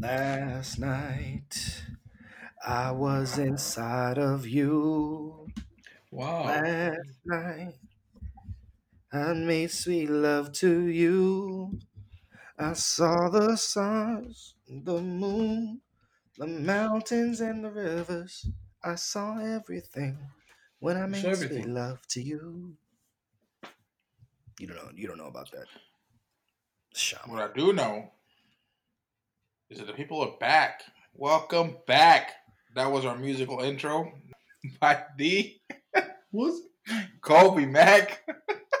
Last night I was inside of you. Wow. Last night I made sweet love to you. I saw the stars, the moon, the mountains, and the rivers. I saw everything when I made sweet everything. love to you. You don't know. You don't know about that. Shaman. What I do know is that the people are back. Welcome back. That was our musical intro by D. What? Kobe Mack.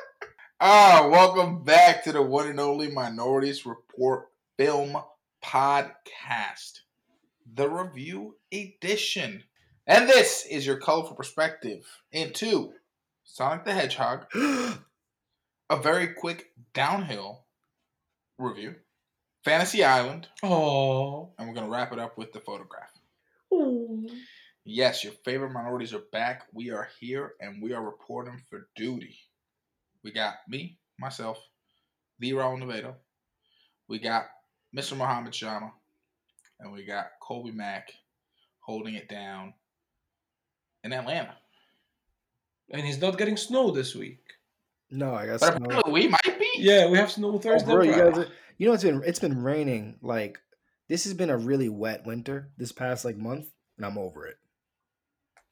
ah, welcome back to the one and only Minorities Report Film Podcast, the review edition. And this is your colorful perspective into Sonic the Hedgehog, a very quick downhill review, Fantasy Island, Oh. and we're going to wrap it up with the photograph. Yes, your favorite minorities are back. We are here and we are reporting for duty. We got me, myself, the Raul Nevado. We got Mr. Muhammad Shama. And we got Colby Mack holding it down in Atlanta. And he's not getting snow this week. No, I got But snow. we might be. Yeah, we have snow Oh, Thursday. bro, you Friday. guys, you know it's been it's been raining like this has been a really wet winter this past like month, and I'm over it.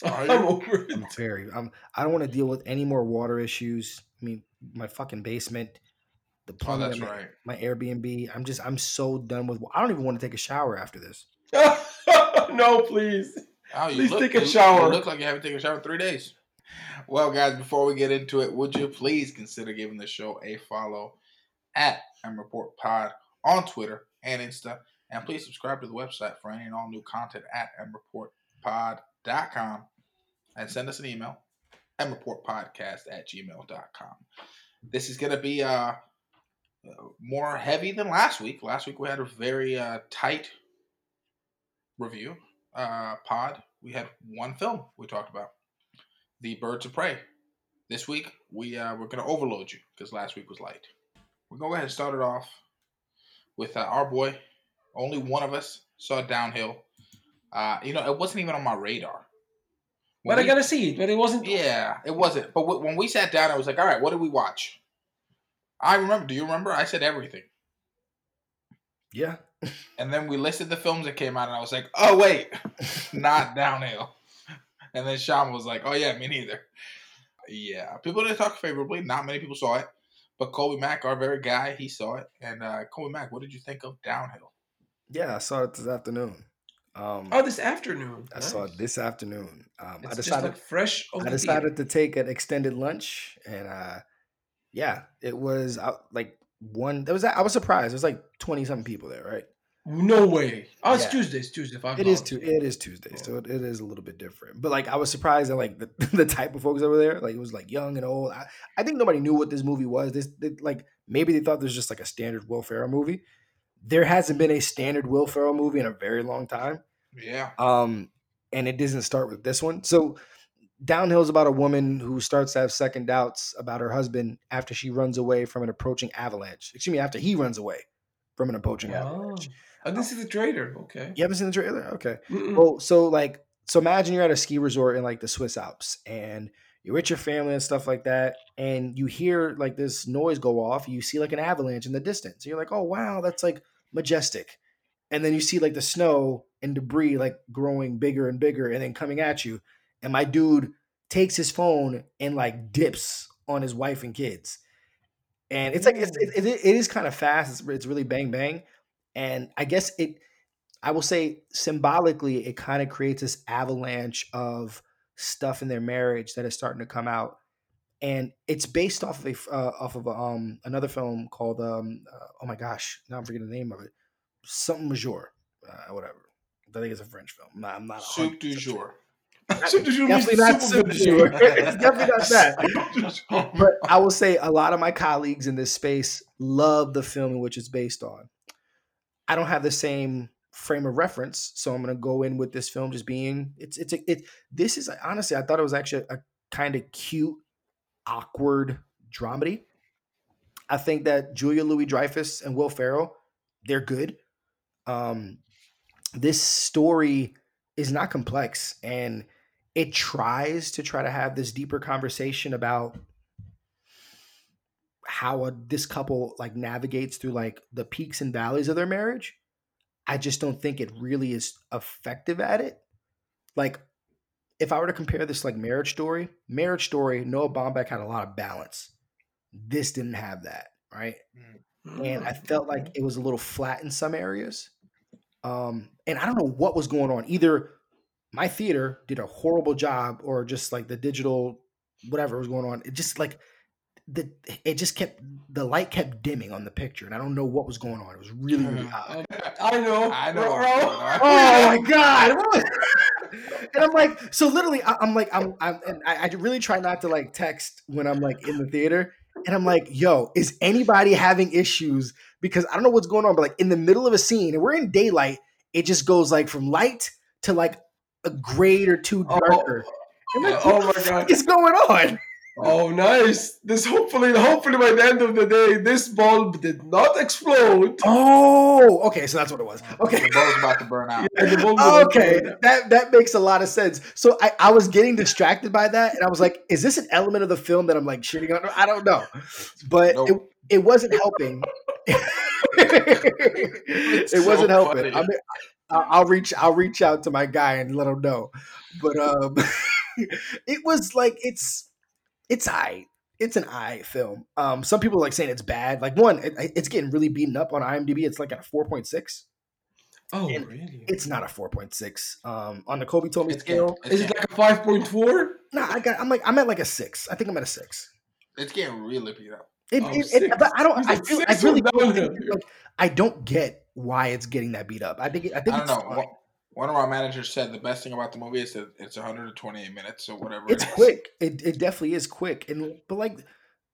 Oh, I'm over it. I'm very I'm I don't want to deal with any more water issues. I mean, my fucking basement, the Oh, plumbing, that's my, right. my Airbnb. I'm just I'm so done with. I don't even want to take a shower after this. no, please. Oh, you Please look, take a you- shower. You look like you haven't taken a shower in three days. Well, guys, before we get into it, would you please consider giving the show a follow at M Report Pod on Twitter and Insta, and please subscribe to the website for any and all new content at mreportpod.com and send us an email mreportpodcast at gmail.com. This is going to be uh, more heavy than last week. Last week we had a very uh, tight review uh, pod, we had one film we talked about, The Birds of Prey. This week we uh, we're gonna overload you because last week was light. We're gonna go ahead and start it off with uh, our boy. Only one of us saw Downhill. Uh, you know, it wasn't even on my radar. When But I gotta see it. But it wasn't. yeah, it wasn't. But w- when we sat down, I was like, "All right, what did we watch?" I remember. Do you remember? I said everything. Yeah, And then we listed the films that came out, and I was like, "Oh wait, not downhill." And then Sean was like, "Oh yeah, me neither." Yeah, people didn't talk favorably. Not many people saw it, but Colby Mack, our very guy, he saw it. And uh, Colby Mack, what did you think of Downhill? yeah. I saw it this afternoon. Um, Oh, this afternoon. I saw it this afternoon. Um, I It's just decided like fresh. I the decided to take an extended lunch, and uh, yeah, it was uh, like one. There was I was surprised. There was like twenty something people there, right? No way. Oh, it's Yeah. Tuesday. It's Tuesday. Five It is tu- It is Tuesday, so it, it is a little bit different. But like, I was surprised at like the, the type of folks that were there. Like, it was like young and old. I, I think nobody knew what this movie was. This they, like maybe they thought this was just like a standard Will Ferrell movie. There hasn't been a standard Will Ferrell movie in a very long time. Yeah, Um, and it doesn't start with this one. So Downhill is about a woman who starts to have second doubts about her husband after she runs away from an approaching avalanche. Excuse me, after he runs away from an approaching Oh. avalanche. Oh, I didn't see the trailer. Okay. You haven't seen the trailer? Okay. Mm-mm. Well, so like, so imagine you're at a ski resort in like the Swiss Alps and you're with your family and stuff like that, and you hear like this noise go off. You see like an avalanche in the distance. You're like, oh wow, that's like majestic. And then you see like the snow and debris like growing bigger and bigger and then coming at you. And my dude takes his phone and like dips on his wife and kids. And it's like it's, it, it, it is kind of fast. It's, it's really bang bang. And I guess it I will say symbolically, it kind of creates this avalanche of stuff in their marriage that is starting to come out, and it's based off of a uh, off of a, um another film called um uh, oh my gosh now I'm forgetting the name of it something Majeure uh, whatever I think it's a French film I'm not, I'm not soup du 100% sure. jour. Soup du jour definitely not soup soup of the du jour. It's definitely not that. that. but I will say a lot of my colleagues in this space love the film in which it's based on. I don't have the same frame of reference, so I'm going to go in with this film just being it's it's a, it. This is honestly, I thought it was actually a kind of cute, awkward dramedy. I think that Julia Louis Dreyfus and Will Ferrell, they're good. Um, this story is not complex and it tries to try to have this deeper conversation about how a, this couple like navigates through like the peaks and valleys of their marriage i just don't think it really is effective at it like if i were to compare this like marriage story marriage story noah baumbach had a lot of balance this didn't have that right and I felt like it was a little flat in some areas. Um, and I don't know what was going on. Either my theater did a horrible job, or just like the digital whatever was going on. It just like the it just kept the light kept dimming on the picture, and I don't know what was going on. It was really really mm-hmm. odd. I know. I know. Bro. Oh my god! and I'm like, so literally, I, I'm like, I'm, I'm, and I, I really try not to like text when I'm like in the theater, and I'm like, yo, is anybody having issues? Because I don't know what's going on, but like in the middle of a scene, and we're in daylight, it just goes like from light to like a grade or two oh. darker. I'm like, oh my God. fuck is going on? Oh, nice. This hopefully, hopefully by the end of the day, this bulb did not explode. Oh, okay, so that's what it was. Okay. The bulb's about to burn out. Yeah, the bulb did okay explode. that that makes a lot of sense so I, I was getting distracted by that and i was like is this an element of the film that i'm like shitting on i don't know but Nope. it, it wasn't helping it so wasn't helping. I mean, I'll, I'll reach i'll reach out to my guy and let him know but um it was like it's it's i it's an I film. Um, some people are like saying it's bad. Like one, it, it's getting really beaten up on IMDb. It's like at a four point six Oh, And really? it's not a 4.6 um on the kobe told me It's scale getting, Is it like a 5.4? no i got i'm like i'm at like a six i think i'm at a six it's getting really beat up. it, Oh, it, it- but i don't He's i at feel i really don't think, like i don't get why it's getting that beat up i think it, i think I don't it's know. fine. One- One of our managers said the best thing about the movie is that it's 128 minutes or whatever. it's it is. quick it, it definitely is quick and but like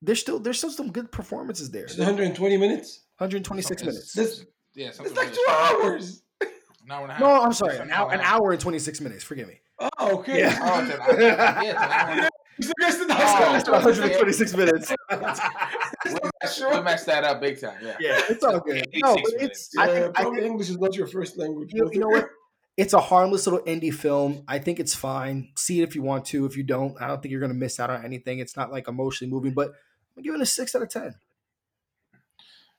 there's still there's still some good performances there It's 120 minutes? 126 It's- minutes This- yeah, It's like two hours. An hour and a half. no i'm sorry an hour, an hour and 26 minutes forgive me Oh, okay. Yeah. Oh, it's an hour. Yeah, it's an hour. and a- So guess Oh, next it's one. 126 minutes We messed, we that up big time. Yeah. yeah it's all good no but it's Yeah, i think I probably think English is not your first language. you, you know what? It's a harmless little indie film. I think it's fine. See it if you want to. If you don't, I don't think you're going to miss out on anything. It's not like emotionally moving, but I'm giving it a six out of ten.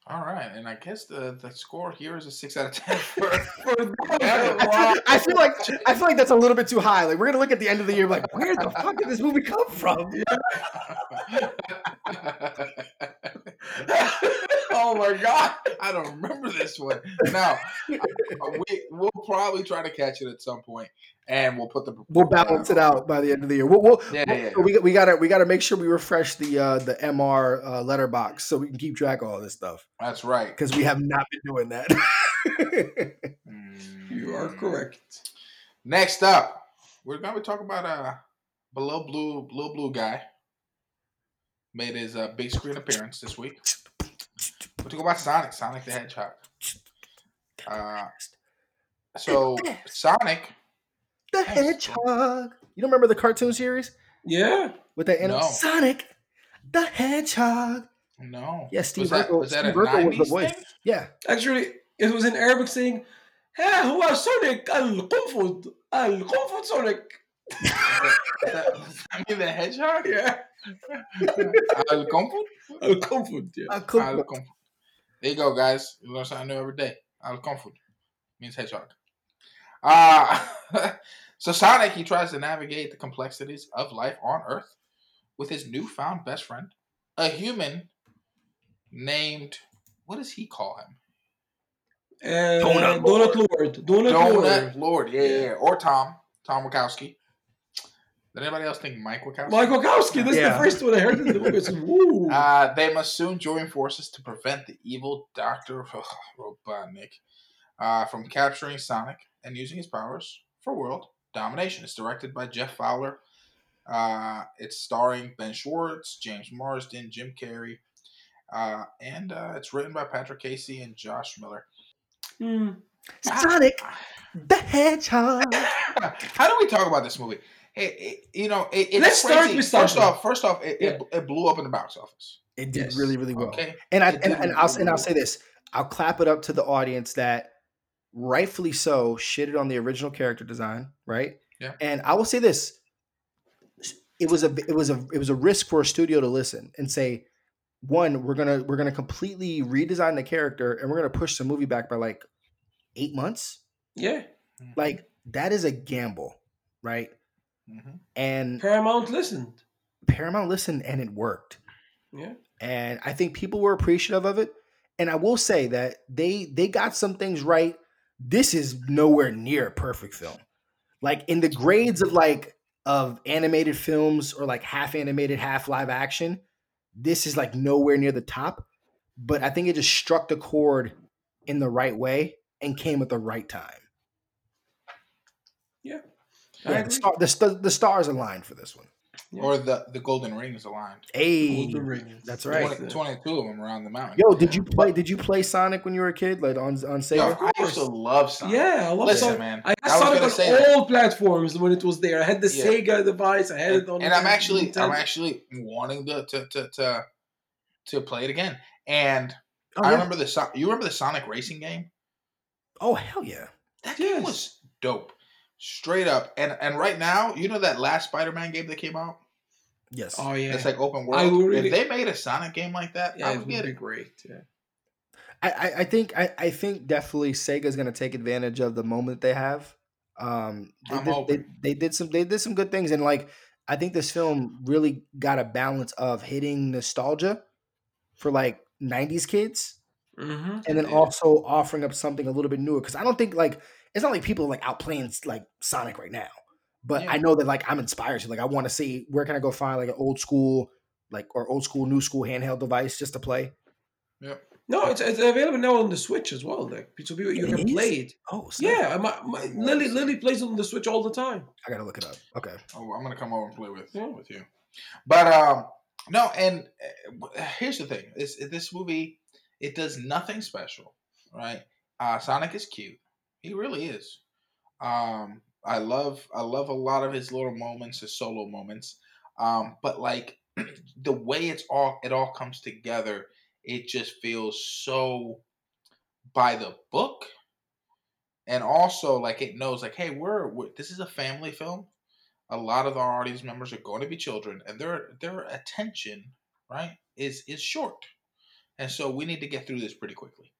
All right, and I guess the the score here is a six out of ten for. Yeah, I feel, I feel like I feel like that's a little bit too high. Like we're gonna look at the end of the year, like where the fuck did this movie come from? oh my god, I don't remember this one. Now we we'll probably try to catch it at some point, and we'll put the We'll balance it out by the end of the year. We'll, we'll, Yeah, yeah, we'll- we, we gotta we gotta make sure we refresh the uh, the MR uh, Letterboxd so we can keep track of all this stuff That's right. because we have not been doing that. You are correct. Next up, we're going to talk about uh below blue blue blue guy made his uh, big screen appearance this week. We're about Sonic, Sonic the Hedgehog. Uh, so Sonic the Hedgehog. You don't remember the cartoon series? Yeah. With that animal no. Sonic the Hedgehog. No. Yeah, Steve was that, Urkel was, that Steve nineties was the voice. Thing? Yeah. Actually, it was in Arabic saying, "Ha, who are Sonic? Al Kumfud, Al Kumfud Sonic." I mean the hedgehog, yeah. Al Kumfud, Al Kumfud, yeah. Al Kumfud. There you go, guys. You learn something new every day. Al Comfort means hedgehog. Uh, so Sonic, he tries to navigate the complexities of life on Earth with his newfound best friend, a human named, what does he call him? Uh, Donut Donut Lord. Donut Lord. Lord. Yeah, yeah, yeah. Or Tom. Tom Wachowski. Did anybody else think Mike Wazowski? Mike Wazowski. This is the first one I heard in the movie. I woo. Uh, they must soon join forces to prevent the evil Dr. Robotnik uh, from capturing Sonic and using his powers for world domination. It's directed by Jeff Fowler. Uh, it's starring Ben Schwartz, James Marsden, Jim Carrey, uh, and uh, it's written by Patrick Casey and Josh Miller. Hmm. Sonic the Hedgehog. How do we talk about this movie? It, it, you know, it, it's Let's start crazy. with first off. First off, it, it, it blew up in the box office. It did Yes. really, really well. Okay, And I It and, did and really, I'll really and I'll say this. I'll clap it up to the audience that rightfully so, shitted on the original character design, right? Yeah. And I will say this: it was a it was a it was a risk for a studio to listen and say, one, we're gonna we're gonna completely redesign the character and we're gonna push the movie back by like eight months. Yeah. Hmm. Like that is a gamble, right? Mhm. And Paramount listened. Paramount listened and it worked. Yeah. and I think people were appreciative of it. And I will say that they they got some things right. This is nowhere near a perfect film. Like in the grades of like of animated films or like half animated, half live action, this is like nowhere near the top. But I think it just struck the chord in the right way and came at the right time. I Yeah, the, star, the, the stars aligned for this one. Yeah. Or the the golden rings aligned. Hey, Golden Rings. that's right. Twenty- 22 of them around the mountain. Yo, did you play? Did you play Sonic when you were a kid, like on on Sega? Yo, Of I used to love Sonic. Yeah, I love Listen, Sonic. man. I had was Sonic gonna on say that. all platforms when it was there. I had the Yeah. Sega device. I had and, it on. and I'm the actually I'm actually wanting to to to to, to play it again. And Oh, I yeah. remember the So- you remember the Sonic racing game? Oh hell yeah! That game was dope, straight up. And and right now, you know that last Spider-Man game that came out? Yes. Oh yeah, It's like open I world. really- if they made a Sonic game like that, yeah, I it would would get be it. great. Yeah. I, I, I think I, I think definitely Sega's gonna take advantage of the moment they have. Um, they, I'm did, they, they did some they did some good things, and like I think this film really got a balance of hitting nostalgia for like '90s kids, Mm-hmm. and then Yeah. also offering up something a little bit newer. Because I don't think like it's not like people are, like outplaying like Sonic right now, but Yeah. I know that like I'm inspired to like I want to see where can I go find like an old school like or old school new school handheld device just to play. Yep. No, it's, it's available now on the Switch as well. Like so, people you It can is? play it. Oh, snap. Yeah, my, my, Lily Lily plays it on the Switch all the time. I gotta look it up. Okay. Oh, I'm gonna come over and play with Yeah. with you. But um, no, and uh, here's the thing: this this movie it does nothing special, right? Uh, Sonic is cute. He really is. Um, I love I love a lot of his little moments, his solo moments. Um, but like the way it's all it all comes together, it just feels so by the book. And also, like it knows, like, hey, we're, we're this is a family film a lot of our audience members are going to be children and their their attention right is is short and so we need to get through this pretty quickly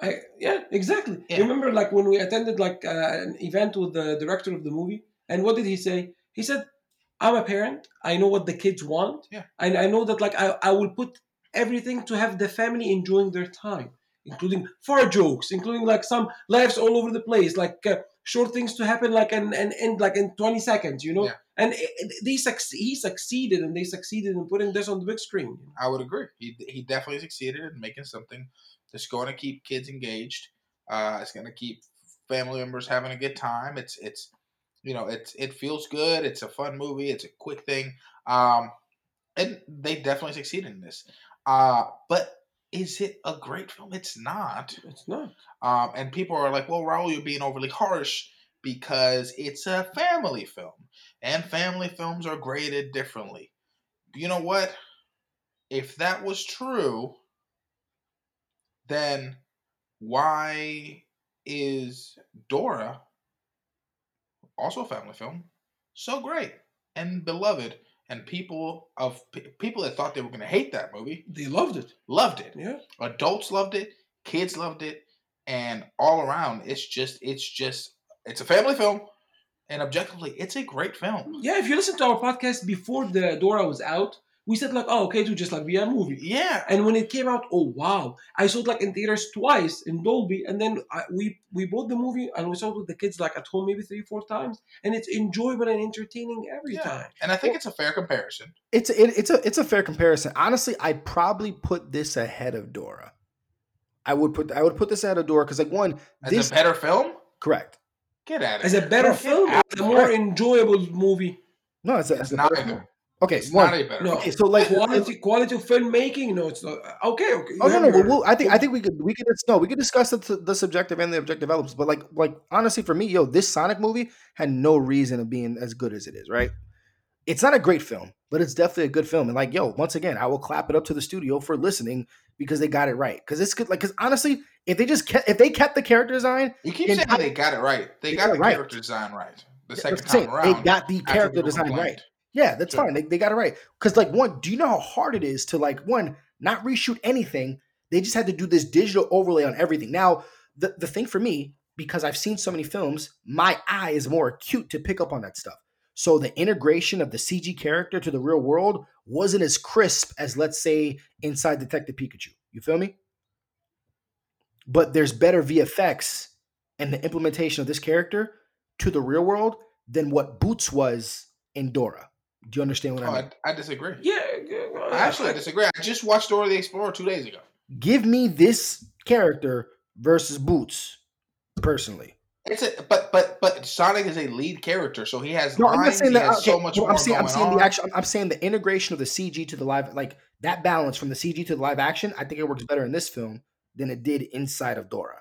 I, yeah, exactly. Yeah. Remember, like when we attended like uh, an event with the director of the movie, and what did he say? He said, "I'm a parent. I know what the kids want. Yeah. and I know that like I, I will put everything to have the family enjoying their time, including far jokes, including like some laughs all over the place, like uh, short things to happen like and and end like in 20 seconds, you know. Yeah. And it, it- they suc- he succeeded, and they succeeded in putting this on the big screen. i would agree he, he definitely succeeded in making something that's going to keep kids engaged uh it's going to keep family members having a good time it's it's you know it's it feels good it's a fun movie it's a quick thing um and they definitely succeeded in this uh but is it a great film it's not It's not. Um, and people are like, well, Raul, you're being overly harsh because it's a family film. And family films are graded differently. You know what? If that was true, then why is Dora, also a family film, so great and beloved? And people of people that thought they were going to hate that movie They loved it. loved it Yeah. adults loved it kids loved it and all around it's just it's just it's a family film and objectively it's a great film Yeah, if you listen to our podcast before the Dora was out, we said like, oh, okay, to just like be a movie. yeah And when it came out, oh wow! I saw it like in theaters twice in Dolby, and then I, we we bought the movie and we saw it with the kids like at home maybe three four times, and it's enjoyable and entertaining every yeah time. and i think it's a fair comparison It's it, it's a it's a fair comparison. Honestly, I'd probably put this ahead of Dora. I would put I would put this ahead of Dora because like one as this a better film correct. get at it As a better Get film, it's a more enjoyable movie. No, it's, a, it's it's a not better either film. Okay, it's one. not a better No. okay, so like Quality quality of filmmaking, no, it's not. Okay, okay. you Oh no, have no. your- Well, I think I think we could we could no we could discuss the, the subjective and the objective elements, but like like honestly for me, yo, this Sonic movie had no reason of being as good as it is, right? It's not a great film, but it's definitely a good film. And like, yo, once again, I will clap it up to the studio for listening because they got it right. Because it's good. Like, because honestly, if they just kept, if they kept the character design, You keep in saying time- they got it right. They, They got got the right. character design right. The second what I'm saying. time around. they got the character design complained. right. Yeah, that's Sure. fine. They, they got it right. Because like one, do you know how hard it is to like one not reshoot anything? They just had to do this digital overlay on everything. Now, the the thing for me, because I've seen so many films, my eye is more acute to pick up on that stuff. So the integration of the CG character to the real world wasn't as crisp as let's say inside Detective Pikachu. You feel me? But there's better VFX and the implementation of this character to the real world than what Boots was in Dora. Do you understand what Oh, I mean? I, I disagree. Yeah, Actually, I disagree. I just watched Dora the Explorer two days ago. Give me this character versus Boots, personally. It's a but but but Sonic is a lead character, so he has No, I'm not saying he that. has okay, so much no, I'm saying, I'm saying on. the actual. I'm, I'm saying the integration of the CG to the live, like that balance from the CG to the live action. I think it works better in this film than it did inside of Dora.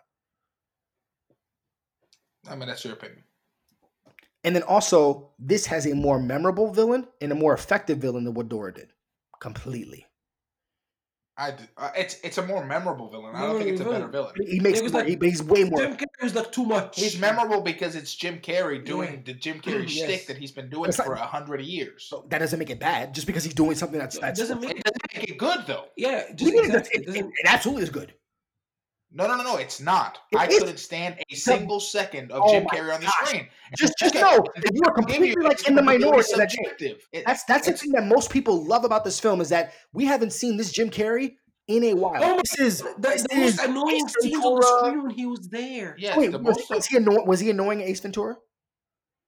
I mean, that's your opinion. And then also, this has a more memorable villain and a more effective villain than what Dora did. Completely. I d- uh, it's it's a more memorable villain. I don't think it's a better villain. He makes more, like- he- but he's way more. Jim Carrey was like too much. He's memorable because it's Jim Carrey doing Yeah. the Jim Carrey Yes. shtick that he's been doing It's for a hundred years. So that doesn't make it bad just because he's doing something that's It doesn't make It doesn't make it good though. yeah. Just you mean it, exactly, it, it it, it absolutely is good. No, no, no, no. It's not. It I is. couldn't stand a single second of Oh Jim Carrey on the gosh. screen. Just just Okay, know that you are completely you- like in the minority in that change. subjective. It- That's that's the thing that most people love about this film is that we haven't seen this Jim Carrey in a while. Oh this is The, this the most is annoying Ace scenes on the screen when he was there. Yes, Wait, the was, most was he annoying? Was he annoying Ace Ventura?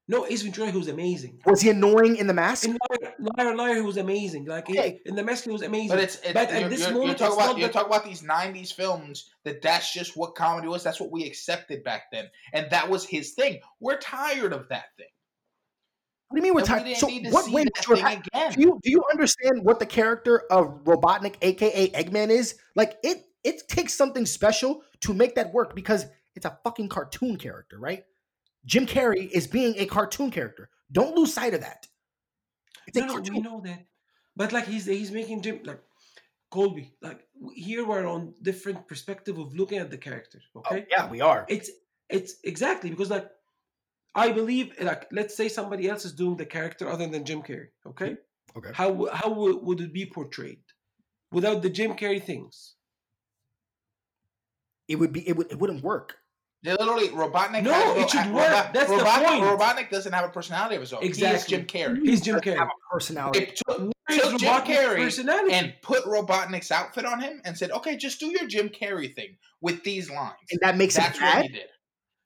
No, Ace Ventura, he was amazing. Was he annoying in the mask? In Liar, Liar, Liar, he was amazing. Like he- Okay. in the mask, he was amazing. But it's, it's But at you're, this you're, moment, you're talking about not you're talking about these '90s films that that's just what comedy was. That's what we accepted back then, and that was his thing. We're tired of that thing. What do you mean we're And we tired? didn't So what see way? that thing again. Do you do you understand what the character of Robotnik, aka Eggman, is? Like it it takes something special to make that work because it's a fucking cartoon character, right? Jim Carrey is being a cartoon character. Don't lose sight of that. It's no, no, we know that. But like he's he's making Jim like Colby. Like here we're on different perspective of looking at the character. Oh, Okay. yeah, we are. It's it's exactly because like I believe like let's say somebody else is doing the character other than Jim Carrey. Okay. Mm-hmm. Okay. How how would it be portrayed without the Jim Carrey things? It would be it would it wouldn't work. They literally Robotnik. No, has it should uh, work. Robot- That's the Robotnik, point. Robotnik doesn't have a personality of his own. Exactly. He is Jim Carrey. He's Jim Doesn't Carrey. Have a personality. They took, took Jim Robotnik's Carrey personality? and put Robotnik's outfit on him and said, "Okay, just do your Jim Carrey thing with these lines." and that makes That's it what bad. he did.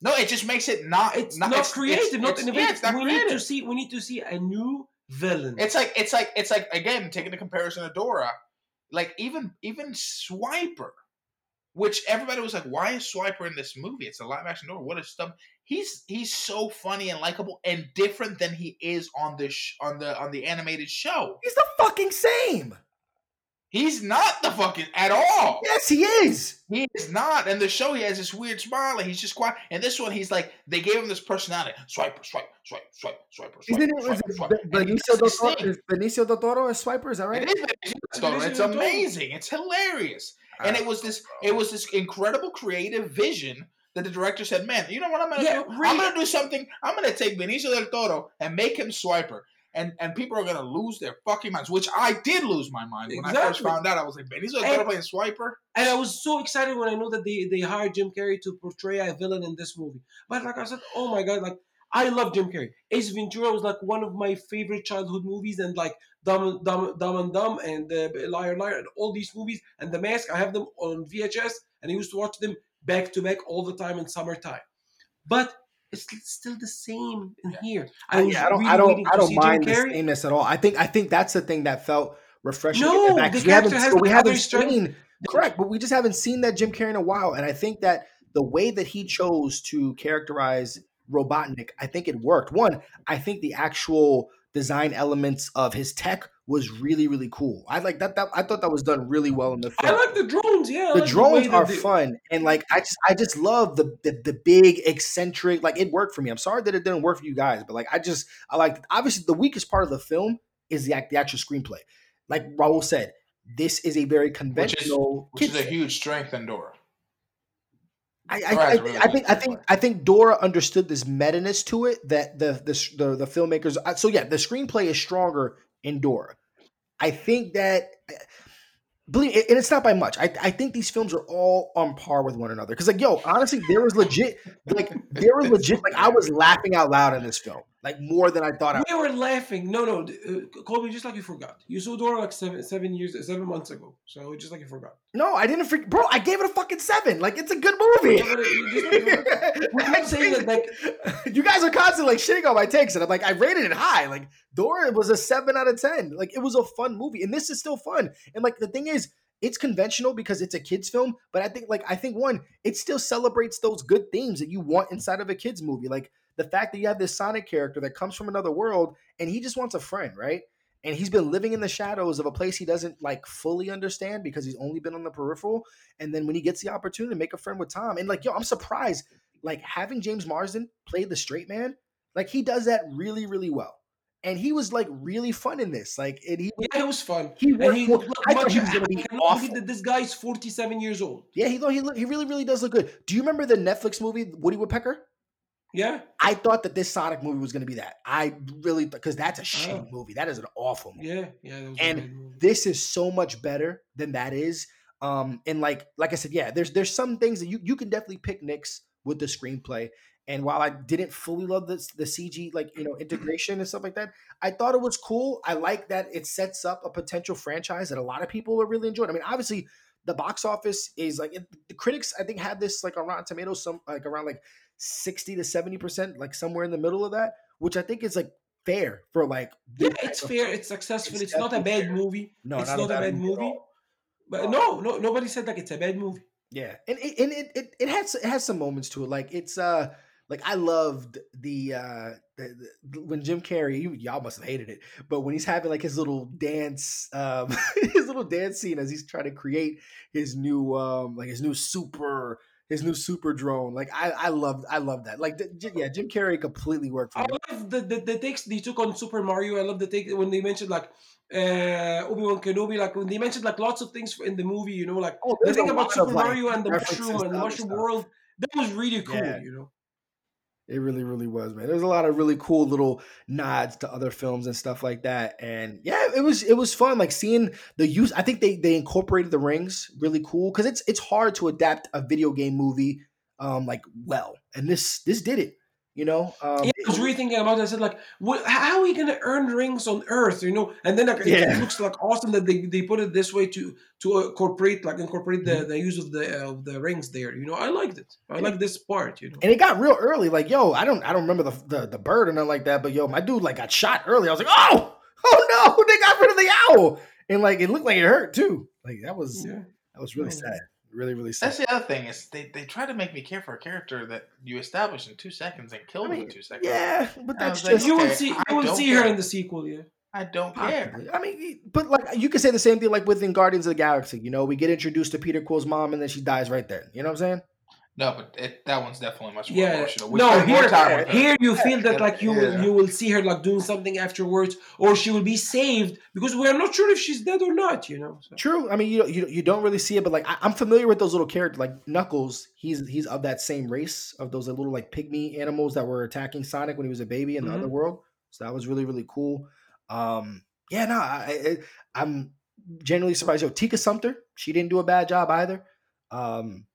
No, it just makes it not. it's not, not, it's- creative, it's- not it's- innovative. Yeah, it's not we creative. need to see we need to see a new villain. It's like it's like it's like again taking the comparison to Dora, like even even Swiper, which everybody was like, why is Swiper in this movie? It's a live action. What is stuff? He's he's so funny and likable and different than he is on the sh- on the on the animated show. He's the fucking same. He's not the fucking at all. Yes, he is. He is not. And the show, he has this weird smile, and he's just quiet. And this one, he's like, they gave him this personality: swiper, swipe, swipe, swipe, swiper, Isn't it? swiper, it swiper. He Benicio del Toro? Is Benicio del Toro a swiper? Is that right? It is Benicio del Toro. It's amazing. It's hilarious. And it was this, it was this incredible creative vision that the director said, "Man, you know what I'm gonna Yeah, do? I'm gonna do something. I'm gonna take Benicio del Toro and make him swiper." And, and people are gonna lose their fucking minds, which I did lose my mind when I first found out. I was like, Benicio del And- Toro playing swiper. And I was so excited when I know that they, they hired Jim Carrey to portray a villain in this movie. But like I said, oh my god, like I love Jim Carrey. Ace Ventura was like one of my favorite childhood movies, and like Dumb, Dumb, Dumb and Dumb and uh, Liar Liar and all these movies and The Mask. I have them on VHS, and I used to watch them back to back all the time in summertime. But it's still the same in Yeah. here. I, yeah, I don't, really I don't, I don't mind the sameness at all. I think, I think that's the thing that felt refreshing. No, back, the we haven't, character has we haven't seen correct, but we just haven't seen that Jim Carrey in a while, and I think that the way that he chose to characterize Robotnik, I think it worked. One, I think the actual design elements of his tech was really really cool. I like that. That I thought that was done really well in the film. I like the drones. Yeah, the like drones way that are they- fun, and like I just I just love the, the the big eccentric. Like it worked for me. I'm sorry that it didn't work for you guys, but like I just I like obviously the weakest part of the film is the act the actual screenplay. Like Raul said, this is a very conventional Which is kids a huge strength in Dora. I, I, I, really I think I think. I think Dora understood this meta-ness to it that the the the, the filmmakers. uh, So yeah, the screenplay is stronger in Dora. I think that believe and it's not by much. I, I think these films are all on par with one another. Because like yo, honestly, there was legit like there was legit like I was laughing out loud in this film like more than I thought. I We were laughing. No, no, uh, Colby, just like you forgot. You saw Dora like seven, seven years, seven months ago. So just like you forgot. no, I didn't. Freak, bro, I gave it a fucking seven. Like it's a good movie. Yeah, but you We're not saying that, like you guys are constantly like shitting on my takes, and I'm like, I rated it high. Like Dora was a seven out of ten. Like it was a fun movie, and this is still fun. And like the thing is, it's conventional because it's a kids film, but I think like I think one, it still celebrates those good themes that you want inside of a kids movie, like the fact that you have this Sonic character that comes from another world and he just wants a friend, right? And he's been living in the shadows of a place he doesn't like fully understand because he's only been on the peripheral. And then when he gets the opportunity to make a friend with Tom, and like, yo, I'm surprised, like having James Marsden play the straight man, like he does that really, really well. And he was like really fun in this. Like, and he, Yeah, it was fun. he worked. he looked I thought much he was gonna be awful. that this guy's 47 years old. Yeah, he he he really, really does look good. Do you remember the Netflix movie Woody Woodpecker? Yeah? I thought that this Sonic movie was going to be that. I really because that's a shitty Oh. movie. That is an awful movie. Yeah, yeah. That was a And. This is so much better than that is. Um, and like like I said, yeah, there's there's some things that you you can definitely pick nicks with the screenplay. And while I didn't fully love the the CG like you know integration and stuff like that, I thought it was cool. I like that it sets up a potential franchise that a lot of people are really enjoying. I mean, obviously the box office is like it- the critics I think have this like on Rotten Tomatoes some like around like 60 to 70 percent like somewhere in the middle of that which I think is like fair for like Yeah, it's fair. It's successful. It's It's, not a bad fair. movie. no it's not, not, a bad at movie. But No. no, no, nobody said like it's a bad movie. Yeah, and it, and it, it it has it has some moments to it. Like it's uh like I loved the uh the, the, when Jim Carrey you, y'all must have hated it, but when he's having like his little dance um his little dance scene as he's trying to create his new um like his new super his new super drone. Like I I loved I love that. Like the, yeah, Jim Carrey completely worked for I me. love the, the, the takes they took on Super Mario. I love the take when they mentioned like uh, Obi Wan Kenobi, like when they mentioned like lots of things in the movie. You know, like Oh, the thing about Super Mario and the mushroom and the mushroom world. That was really cool. Yeah. You know. It really, really was, man. There's a lot of really cool little nods to other films and stuff like that. And yeah, it was it was fun. Like seeing the use. I think they they incorporated the rings really cool because it's it's hard to adapt a video game movie um like well, and this this did it. You know, um, yeah, I was really thinking about it. I said, like, what, how are we gonna earn rings on Earth? You know, and then like, it, Yeah. it looks like awesome that they, they put it this way to to incorporate like incorporate Mm-hmm. the, the use of the of the rings there. You know, I liked it. I like this part. You know, and it got real early. Like, yo, I don't I don't remember the the, the bird or nothing like that, but yo, my dude like got shot early. I was like, oh, oh no, they got rid of the owl, and like it looked like it hurt too. Like that was yeah. that was really Oh. sad, really really sad. That's the other thing is they, they try to make me care for a character that you establish in two seconds and kill I them mean, in two seconds. Yeah, but that's was like, just You will Okay, see. I You will don't see her in the sequel. Yeah. I don't care. Possibly. I mean, but like you could say the same thing like within Guardians of the Galaxy. You know, we get introduced to Peter Quill's mom, and then she dies right there. You know what I'm saying? No, but it, that one's definitely much more Yeah. emotional. We No, spend more here, time here you feel that like you will Yeah. you will see her like doing something afterwards, or she will be saved because we are not sure if she's dead or not. You know. So. True. I mean, you you, you don't really see it, but like I, I'm familiar with those little characters, like Knuckles. He's he's of that same race of those little like pygmy animals that were attacking Sonic when he was a baby in the Mhm. other world. So that was really really cool. Um, yeah, no, I, I I'm genuinely surprised. Yo, Tika Sumpter, she didn't do a bad job either. Um,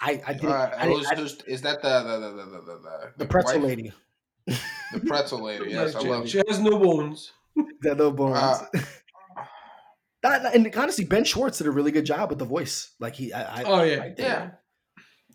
I I didn't. Uh, I didn't- who's, I- who's, is that the the the the, the, the, the pretzel wife? lady. The pretzel lady. Yes, I she, love. she has no bones. That little bones. Uh, That- and honestly, Ben Schwartz did a really good job with the voice. Like he, I, I Oh yeah, liked it. Yeah.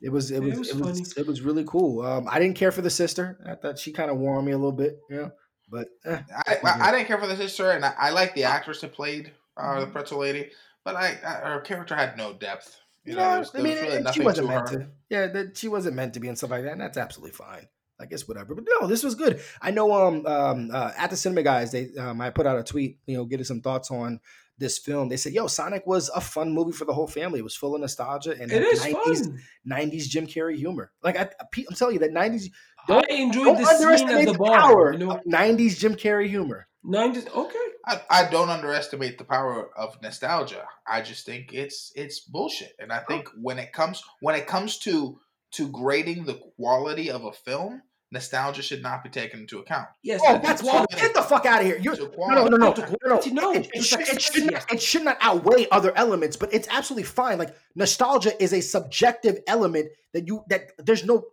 It was it was it was it was it was really cool. Um, I didn't care for the sister. I thought she kind of wore on me a little bit, you know. But eh, I, I, I didn't care for the sister, and I, I like the actress that played uh, the pretzel lady, but I, I her character had no depth. You know, no, there was, I mean, really she wasn't to meant her. to. Yeah, that she wasn't meant to be and stuff like that. And that's absolutely fine. I guess whatever. But no, this was good. I know um um uh, at the cinema guys, they um I put out a tweet, you know, getting some thoughts on this film. They said, "Yo, Sonic was a fun movie for the whole family. It was full of nostalgia and It is 90s fun. 90s Jim Carrey humor. Like I, I'm telling you that 90s I enjoyed don't the scene underestimate at the, the bar. power You know, of 90s Jim Carrey humor. 90s. Okay. I, I don't underestimate the power of nostalgia. I just think it's it's bullshit. And I think when it comes when it comes to to grading the quality of a film, nostalgia should not be taken into account. Yes. Oh, that's quality- get the fuck out of here. You're, To no, no, no, no, no, no. no. It, it, should, it, should not, it should not outweigh other elements, but it's absolutely fine. Like nostalgia is a subjective element that you that there's no.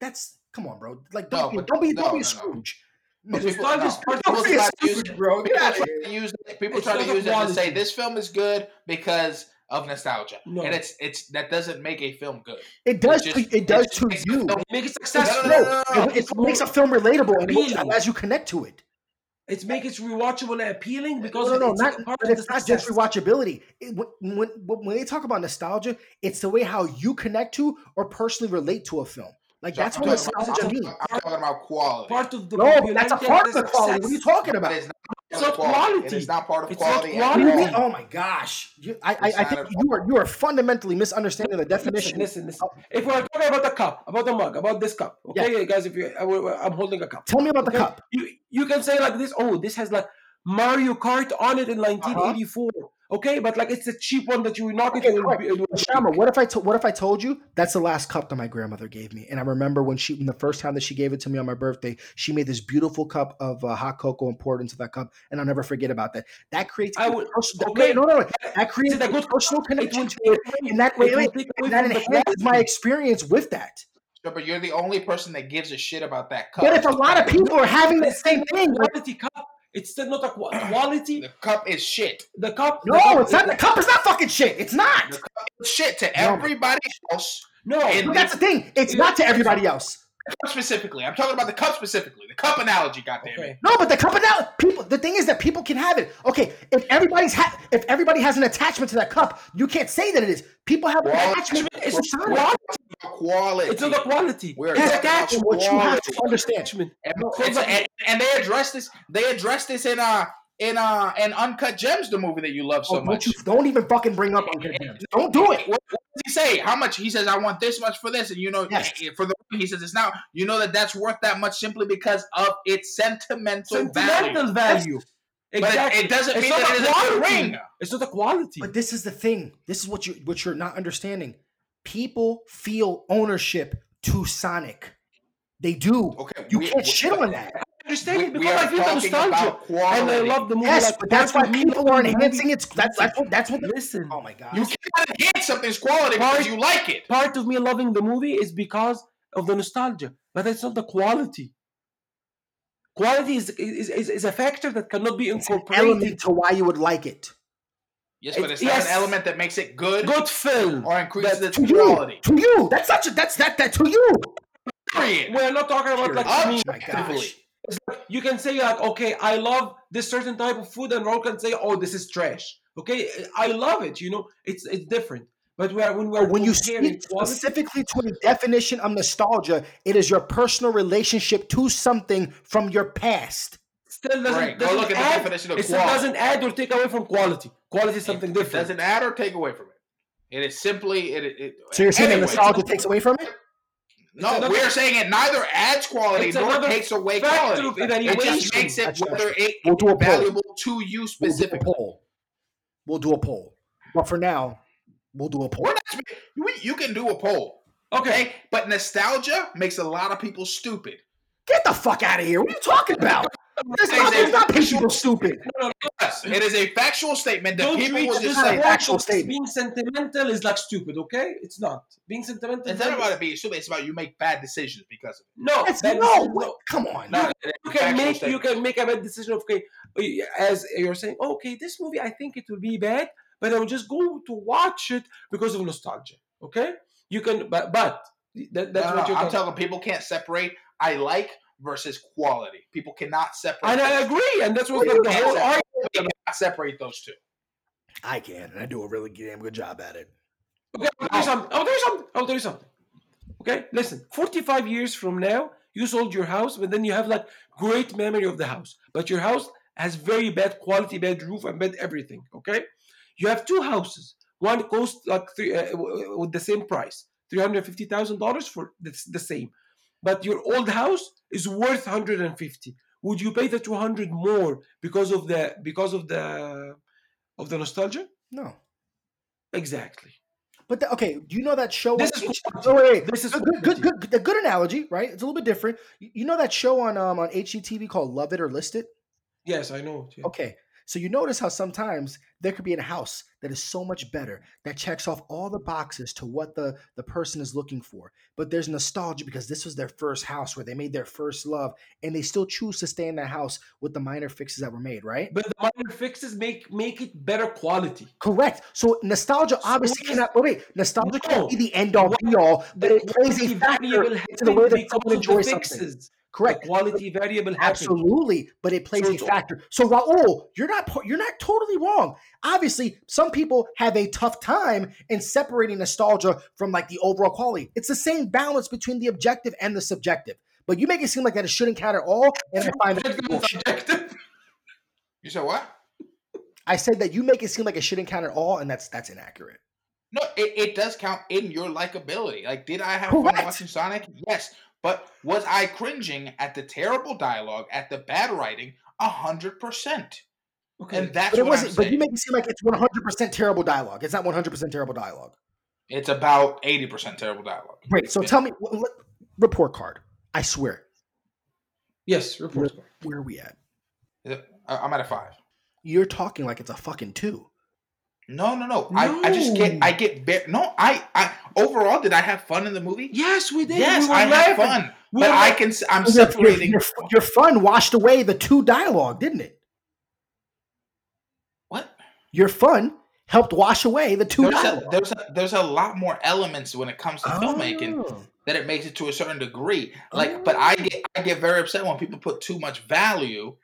That's come on, bro. Like don't No, be, but- don't be no, don't be no, a no. Scrooge. But It's people, not part people of Don't be a try to use it- bro. People try to use it- people try to use it to say this film is good because of nostalgia, No. and it's it's that doesn't make a film good. It does. It just- it does it just to makes you. the film- Make it No, successful. no, no, no, no, It, it makes a film relatable and as you connect to it. It's make it rewatchable and appealing because no, no, no, it's not, part but of it's the not just rewatchability. It, when, when when they talk about nostalgia, it's the way how you connect to or personally relate to a film. Like So that's I'm what talking about- nostalgia I'm, means. I'm talking about quality. Part of the No, that's a part of the quality. What are you talking about? it's not It's part of not quality. It is not part of It's not quality. at What do you quality. Oh my gosh! You, I, I, I think you are you are fundamentally misunderstanding the definition. listen, listen. If we're talking about the cup, about the mug, about this cup, okay, guys. If you, I, I'm holding a cup. Tell me about the cup. You you can say like this. Oh, this has like Mario Kart on it in uh-huh. 1984. Okay, but like it's a cheap one that you knock Okay, it. it will right. be- it will But Shammer, what if I to, what if I told you that's the last cup that my grandmother gave me? And I remember when she, when the first time that she gave it to me on my birthday, she made this beautiful cup of uh, hot cocoa and poured into that cup, and I'll never forget about that. That creates I a would- personal, okay. no, no, no, that creates Is it a a good- personal connection will to it, and that it way, will take that from enhances my experience with that. Sure, but you're the only person that gives a shit about that cup. But if a lot of people are having the same thing, not like, quality cup. It's still not a qu- quality. the cup is shit. The cup. the no, cup- it's not. The cup is not fucking shit. It's not. The cup is shit to No. everybody else. No, But that's the thing. It's not to everybody else. Cup specifically, I'm talking about the cup specifically. The cup analogy, goddamn it. No, but the cup now people. The thing is that people can have it. Okay, if everybody's ha- if everybody has an attachment to that cup, you can't say that it is. People have an attachment. It's to not Sonic. Quality. It's not the quality. We're it's talking about attachment. What you have to understand. And, No, it's- but- and, and they address this. They address this in uh in uh in Uncut Gems, the movie that you love so Oh, don't much. you don't even fucking bring up Uncut Gems. Don't do it. What, what does he say? How much? He says, "I want this much for this," and you know, Yes. for the he says it's now. You know that that's worth that much simply because of its sentimental, Sentimental value. value. But Exactly. it, it doesn't It's mean not that it is a good quality. ring. It's not a quality. But this is the thing. This is what you what you're not understanding. People feel ownership to Sonic. They do. Okay, You we- can't we- shit on that. I understand it because I are feel the nostalgia. And I love the movie. Yes, like, but that's why part of me people are enhancing movie- its. That's that's what that's what. The, Listen, oh my god. You cannot enhance something's quality because you like it. part of me loving the movie is because of the nostalgia, but it's not the quality. Quality is is, is, is a factor that cannot be It's an incorporated. element to why you would like it. Yes, but It- it's not yes. an element that makes it good, Good film. or increases That- its To you, quality. to you. That's such a. That's that. That to you. Period. We're not talking about like Period. I mean, Oh my gosh. It's like you can say like, okay, I love this certain type of food, and Raul can say, oh, this is trash. Okay, I love it. You know, it's it's different. But we are, when we're when you speak quality, specifically to a definition of nostalgia, it is your personal relationship to something from your past. still doesn't, Right, go doesn't look at the add, definition of it quality. doesn't add or take away from quality. Quality is something It different. doesn't add or take away from it. It is simply it. it So you're saying that anyway, nostalgia takes away from it? No, another- we're saying it neither adds quality nor takes away factor quality. of It just makes it That's- whether it We'll do a is poll. valuable to you We'll do a poll. We'll do a poll. But for now, we'll do a poll. We're not. You, you can do a poll, okay, okay? But nostalgia makes a lot of people stupid. Get the fuck out of here. What are you talking about? There's It's not, a there's not factual- people stupid. no, no, Yes, it is a factual statement that don't people reach will this just say. factual statement. Being sentimental is like stupid. Okay, it's not being sentimental. It's not about it being stupid. It's about you make bad decisions because of it. no. That's, that no, is- what? come on. it. Not a you can factual make you can make a bad decision of okay as you're saying okay this movie i think it will be bad but i will just go to watch it because of nostalgia okay you can but but that, that's No, no, what you're I'm talking telling people can't separate I like versus quality. People cannot separate. and i those. agree and that's what Well, the you whole argument You cannot separate those two. I can, and I do a really damn good job at it. okay, I'll tell you something i'll tell you something i'll tell you something okay listen 45 years from now You sold your house, but then you have like great memory of the house, but your house has very bad quality, bad roof, and bad everything. Okay, you have two houses. One costs like three uh, with the same price, three hundred fifty thousand dollars for the, the same, but your old house is worth hundred and fifty. Would you pay the two hundred more because of the because of the of the nostalgia? No. Exactly. But the, okay, do you know that show? This on is oh, wait, wait. This is good, good, good, good, a good analogy, right? It's a little bit different. You you know that show on um on HGTV called Love It or List It? Yes, I know. yeah. Okay, so you notice how sometimes there could be a house that is so much better that checks off all the boxes to what the the person is looking for, but there's nostalgia because this was their first house where they made their first love, and they still choose to stay in that house with the minor fixes that were made, right? But the minor fixes make make it better quality. Correct. So nostalgia obviously cannot. Wait, wait. Nostalgia No. can't be the end all be all, but it plays a factor into the way that someone enjoys something. Fixes. Correct. The quality variable happened. Absolutely, but it plays So a factor. So Raul, you're not you're not totally wrong. Obviously, some people have a tough time in separating nostalgia from like the overall quality. It's the same balance between the objective and the subjective. But you make it seem like that it shouldn't count at all, and I find that Objective and bullshit. subjective. You said what? I said that you make it seem like it shouldn't count at all, and that's that's inaccurate. No, it, it does count in your likability. Like, did I have fun watching Sonic? Yes. But was I cringing at the terrible dialogue, at the bad writing? A hundred percent. Okay. And that's But it what I'm wasn't. But you make it seem like it's 100 percent terrible dialogue. It's not 100 percent terrible dialogue. it's about eighty percent terrible dialogue. Great. So Yeah. tell me, report card. I swear, yes, report. where are we at? I- uh, I'm at a five. You're talking like it's a fucking two. No, no, no. I, I just get I get bare no, I I overall did I have fun in the movie? Yes, we did. Yes, we were I had fun. We but were I can I'm Your, your, separating your, your fun washed away the two dialogue, didn't it? what? Your fun helped wash away the two There's a, dialogue. there's a there's a lot more elements when it comes to filmmaking Oh. that it makes it to a certain degree. Like, but oh. I get I get very upset when people put too much value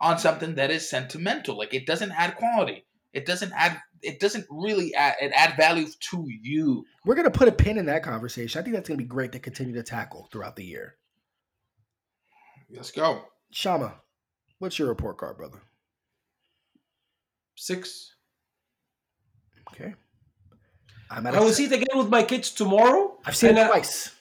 on something that is sentimental. Like it doesn't add quality. It doesn't add. It doesn't really add. It add value to you. We're gonna put a pin in that conversation. I think that's gonna be great to continue to tackle throughout the year. Let's go. Shama, what's your report card, brother? Six. Okay. I'm at I a will see it again with my kids tomorrow. I've seen it twice. are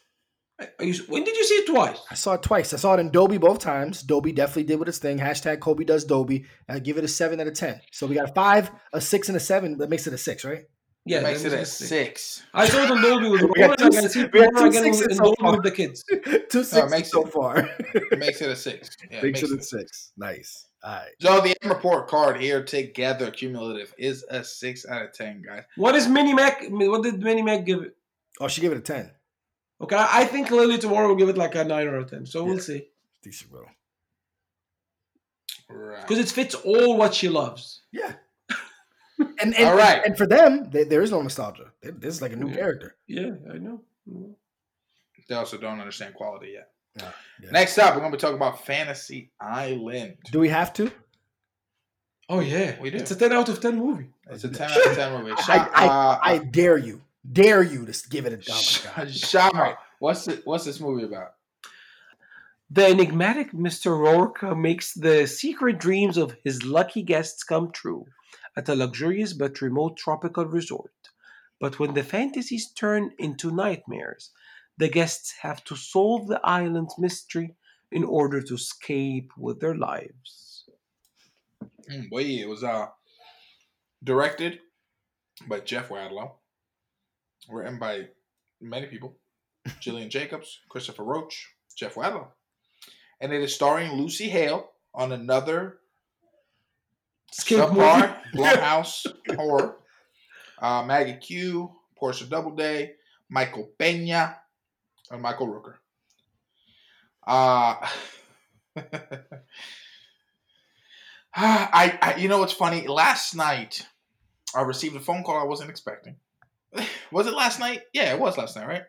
you- when did you see it twice? I saw it twice. I saw it in Dolby both times. Dolby definitely did with its thing. Hashtag Kobe does Dolby. I give it a seven out of ten. So we got a five, a six, and a seven. That makes it a six, right? Yeah, it makes it a six. six. I saw the in Dolby with We got two- gonna see we got tomorrow two again sixes in so far. with the kids. Two sixes makes so it- far. It makes it a six. Yeah, makes makes it it a six. Nice. All right. So the M report card here together cumulative is a six out of ten, guys. What is Mini Mac? What did Mini Mac give it? Oh, she gave it a ten. Okay, I I think Lily tomorrow will give it like a nine or a ten. So we'll Yeah. see Decent, bro. Right. because it fits all what she loves. Yeah. And and, All right. and for them, there, there is no nostalgia. They- This is like a new Yeah. character. Yeah, I know. They also don't understand quality yet. Yeah, yeah. Next up, we're gonna be talking about Fantasy Island. Do we have to? Oh yeah, We do. It's a ten out of ten movie. It's a ten out of ten movie. I, I, uh, I dare you, dare you to give it a. My god! Shama, what's it, what's this movie about? The enigmatic Mr. Rourke makes the secret dreams of his lucky guests come true at a luxurious but remote tropical resort. But when the fantasies turn into nightmares, the guests have to solve the island's mystery in order to escape with their lives. Mm, boy, it was uh directed by Jeff Wadlow, written by many people: Jillian Jacobs, Christopher Roach, Jeff Wadlow, and it is starring Lucy Hale on another subpar Blumhouse horror. Uh, Maggie Q, Portia Doubleday, Michael Pena, and Michael Rooker. Uh, I, I, you know what's funny? Last night, I received a phone call I wasn't expecting. was it last night? Yeah, it was last night, right?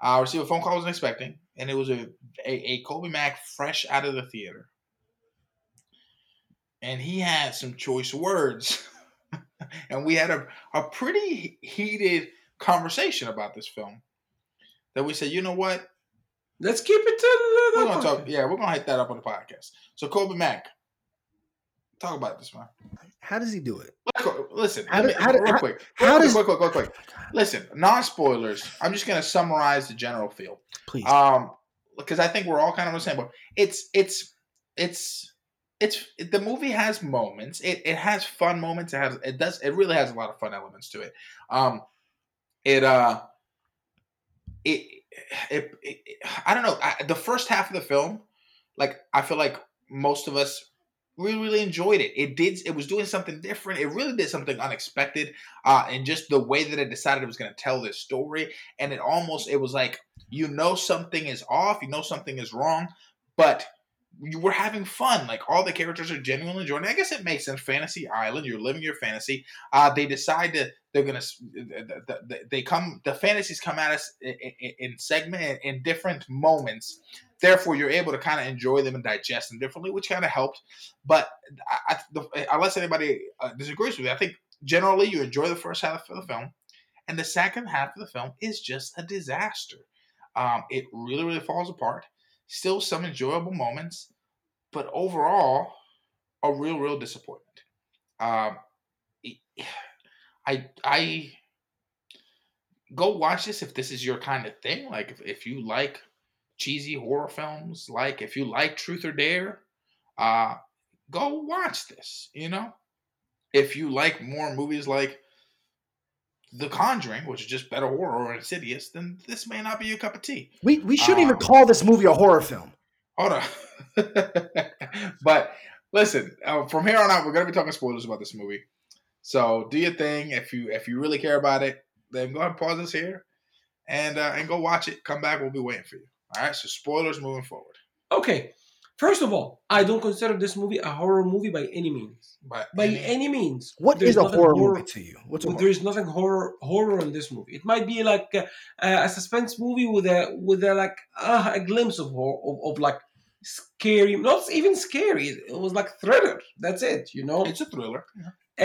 I received a phone call I wasn't expecting, and it was a, a, a Kobe Mac fresh out of the theater. And he had some choice words. and we had a, a pretty heated conversation about this film. That we said, you know what? Let's keep it to We're the gonna talk. Yeah, we're gonna hit that up on the podcast. So Kobe Mack, talk about this, man. How does he do it? Listen, How do- how do- real how- quick, how real does- quick, quick, quick, quick. Listen, non spoilers. I'm just gonna summarize the general feel. Please. Um, because I think we're all kind of on the same boat. It's it's it's it's the movie has moments. It it has fun moments. It has it does it really has a lot of fun elements to it. Um, it uh, it it, it, it I don't know. I, the first half of the film, like I feel like most of us really really enjoyed it. It did. It was doing something different. It really did something unexpected. Uh, and just the way that it decided it was going to tell this story, and it almost it was like you know something is off, you know something is wrong, but were having fun. Like all the characters are genuinely enjoying. I guess it makes sense. Fantasy Island, you're living your fantasy. Uh, they decide to they're gonna they come the fantasies come at us in, segment in different moments. Therefore, you're able to kind of enjoy them and digest them differently, which kind of helped. But I, unless anybody uh, disagrees with me, I think generally you enjoy the first half of the film, and the second half of the film is just a disaster. Um, it really, really falls apart. Still some enjoyable moments, but overall, a real, real disappointment. Um, I, I go watch this if this is your kind of thing. Like if, if you like cheesy horror films, like if you like Truth or Dare, uh, go watch this. You know, if you like more movies like the Conjuring, which is just better horror or Insidious, then this may not be your cup of tea. we we shouldn't even um, call this movie a horror film. Hold on. but listen, uh, from here on out, we're gonna be talking spoilers about this movie. So do your thing. If you if you really care about it, then go ahead and pause this here, and uh, and go watch it. Come back. We'll be waiting for you. All right. So spoilers moving forward. Okay. First of all, I don't consider this movie a horror movie by any means. But By any- any means. What There's is a nothing horror movie to you? What's Well, horror? there is nothing horror horror in this movie. It might be like a, a suspense movie with a with a like uh, a glimpse of horror of, of like scary, not even scary. It was like thriller. That's it. You know. it's a thriller.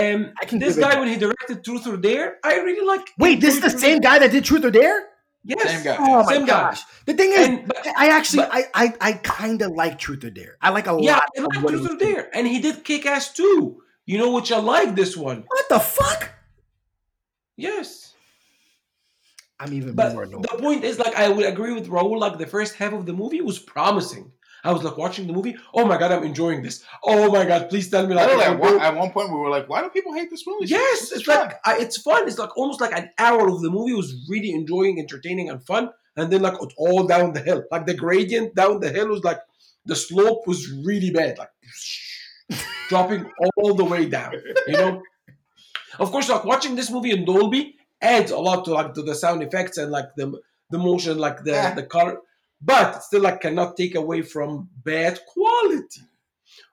Um, I this give it guy when he directed Truth or Dare, I really like. Wait, this is the same guy that did Truth or Dare? Yes. Same guy. Oh my Same guy. gosh! The thing is, And but, I actually, but- I, I, I kind of like Truth or Dare. I like a yeah, lot. I like Truth or. Dare, and he did Kick Ass too. You know which I like this one. What the fuck? Yes. I'm even But more annoyed. the point is, like, I would agree with Raul. Like, the first half of the movie was promising. I was like watching the movie. Oh my god, I'm enjoying this. Oh my god, please tell me like. At, one, at one point, we were like, "Why do people hate this movie?" yes, This it's like fun. I, it's fun. It's like almost like an hour of the movie was really enjoying, entertaining, and fun. And then like it's all down the hill. Like the gradient down the hill was like the slope was really bad, like dropping all the way down. You know. Of course, like watching this movie in Dolby adds a lot to like to the sound effects and like the the motion, like the Yeah. the color, but still I cannot take away from bad quality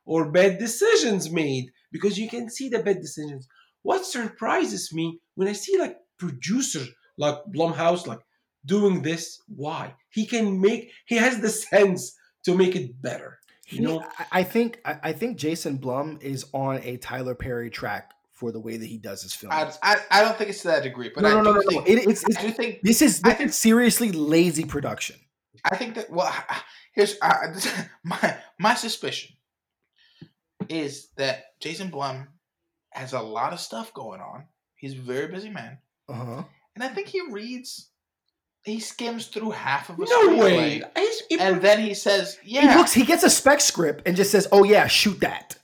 or bad decisions made because you can see the bad decisions. What surprises me when I see like producer like Blumhouse like doing this, why he can make he has the sense to make it better. You He- know, I, I think I, I think Jason Blum is on a Tyler Perry track for the way that he does his films. I, I, I don't think it's to that degree, but no, I no, do no, no, no. It, it's, I do think this is I this think- is seriously lazy production. I think that well, here's uh, my my suspicion is that Jason Blum has a lot of stuff going on. He's a very busy man, Uh huh. and I think he reads, he skims through half of a no way. screenplay, I- and then he says, "Yeah." He looks. He gets a spec script and just says, "Oh yeah, shoot that."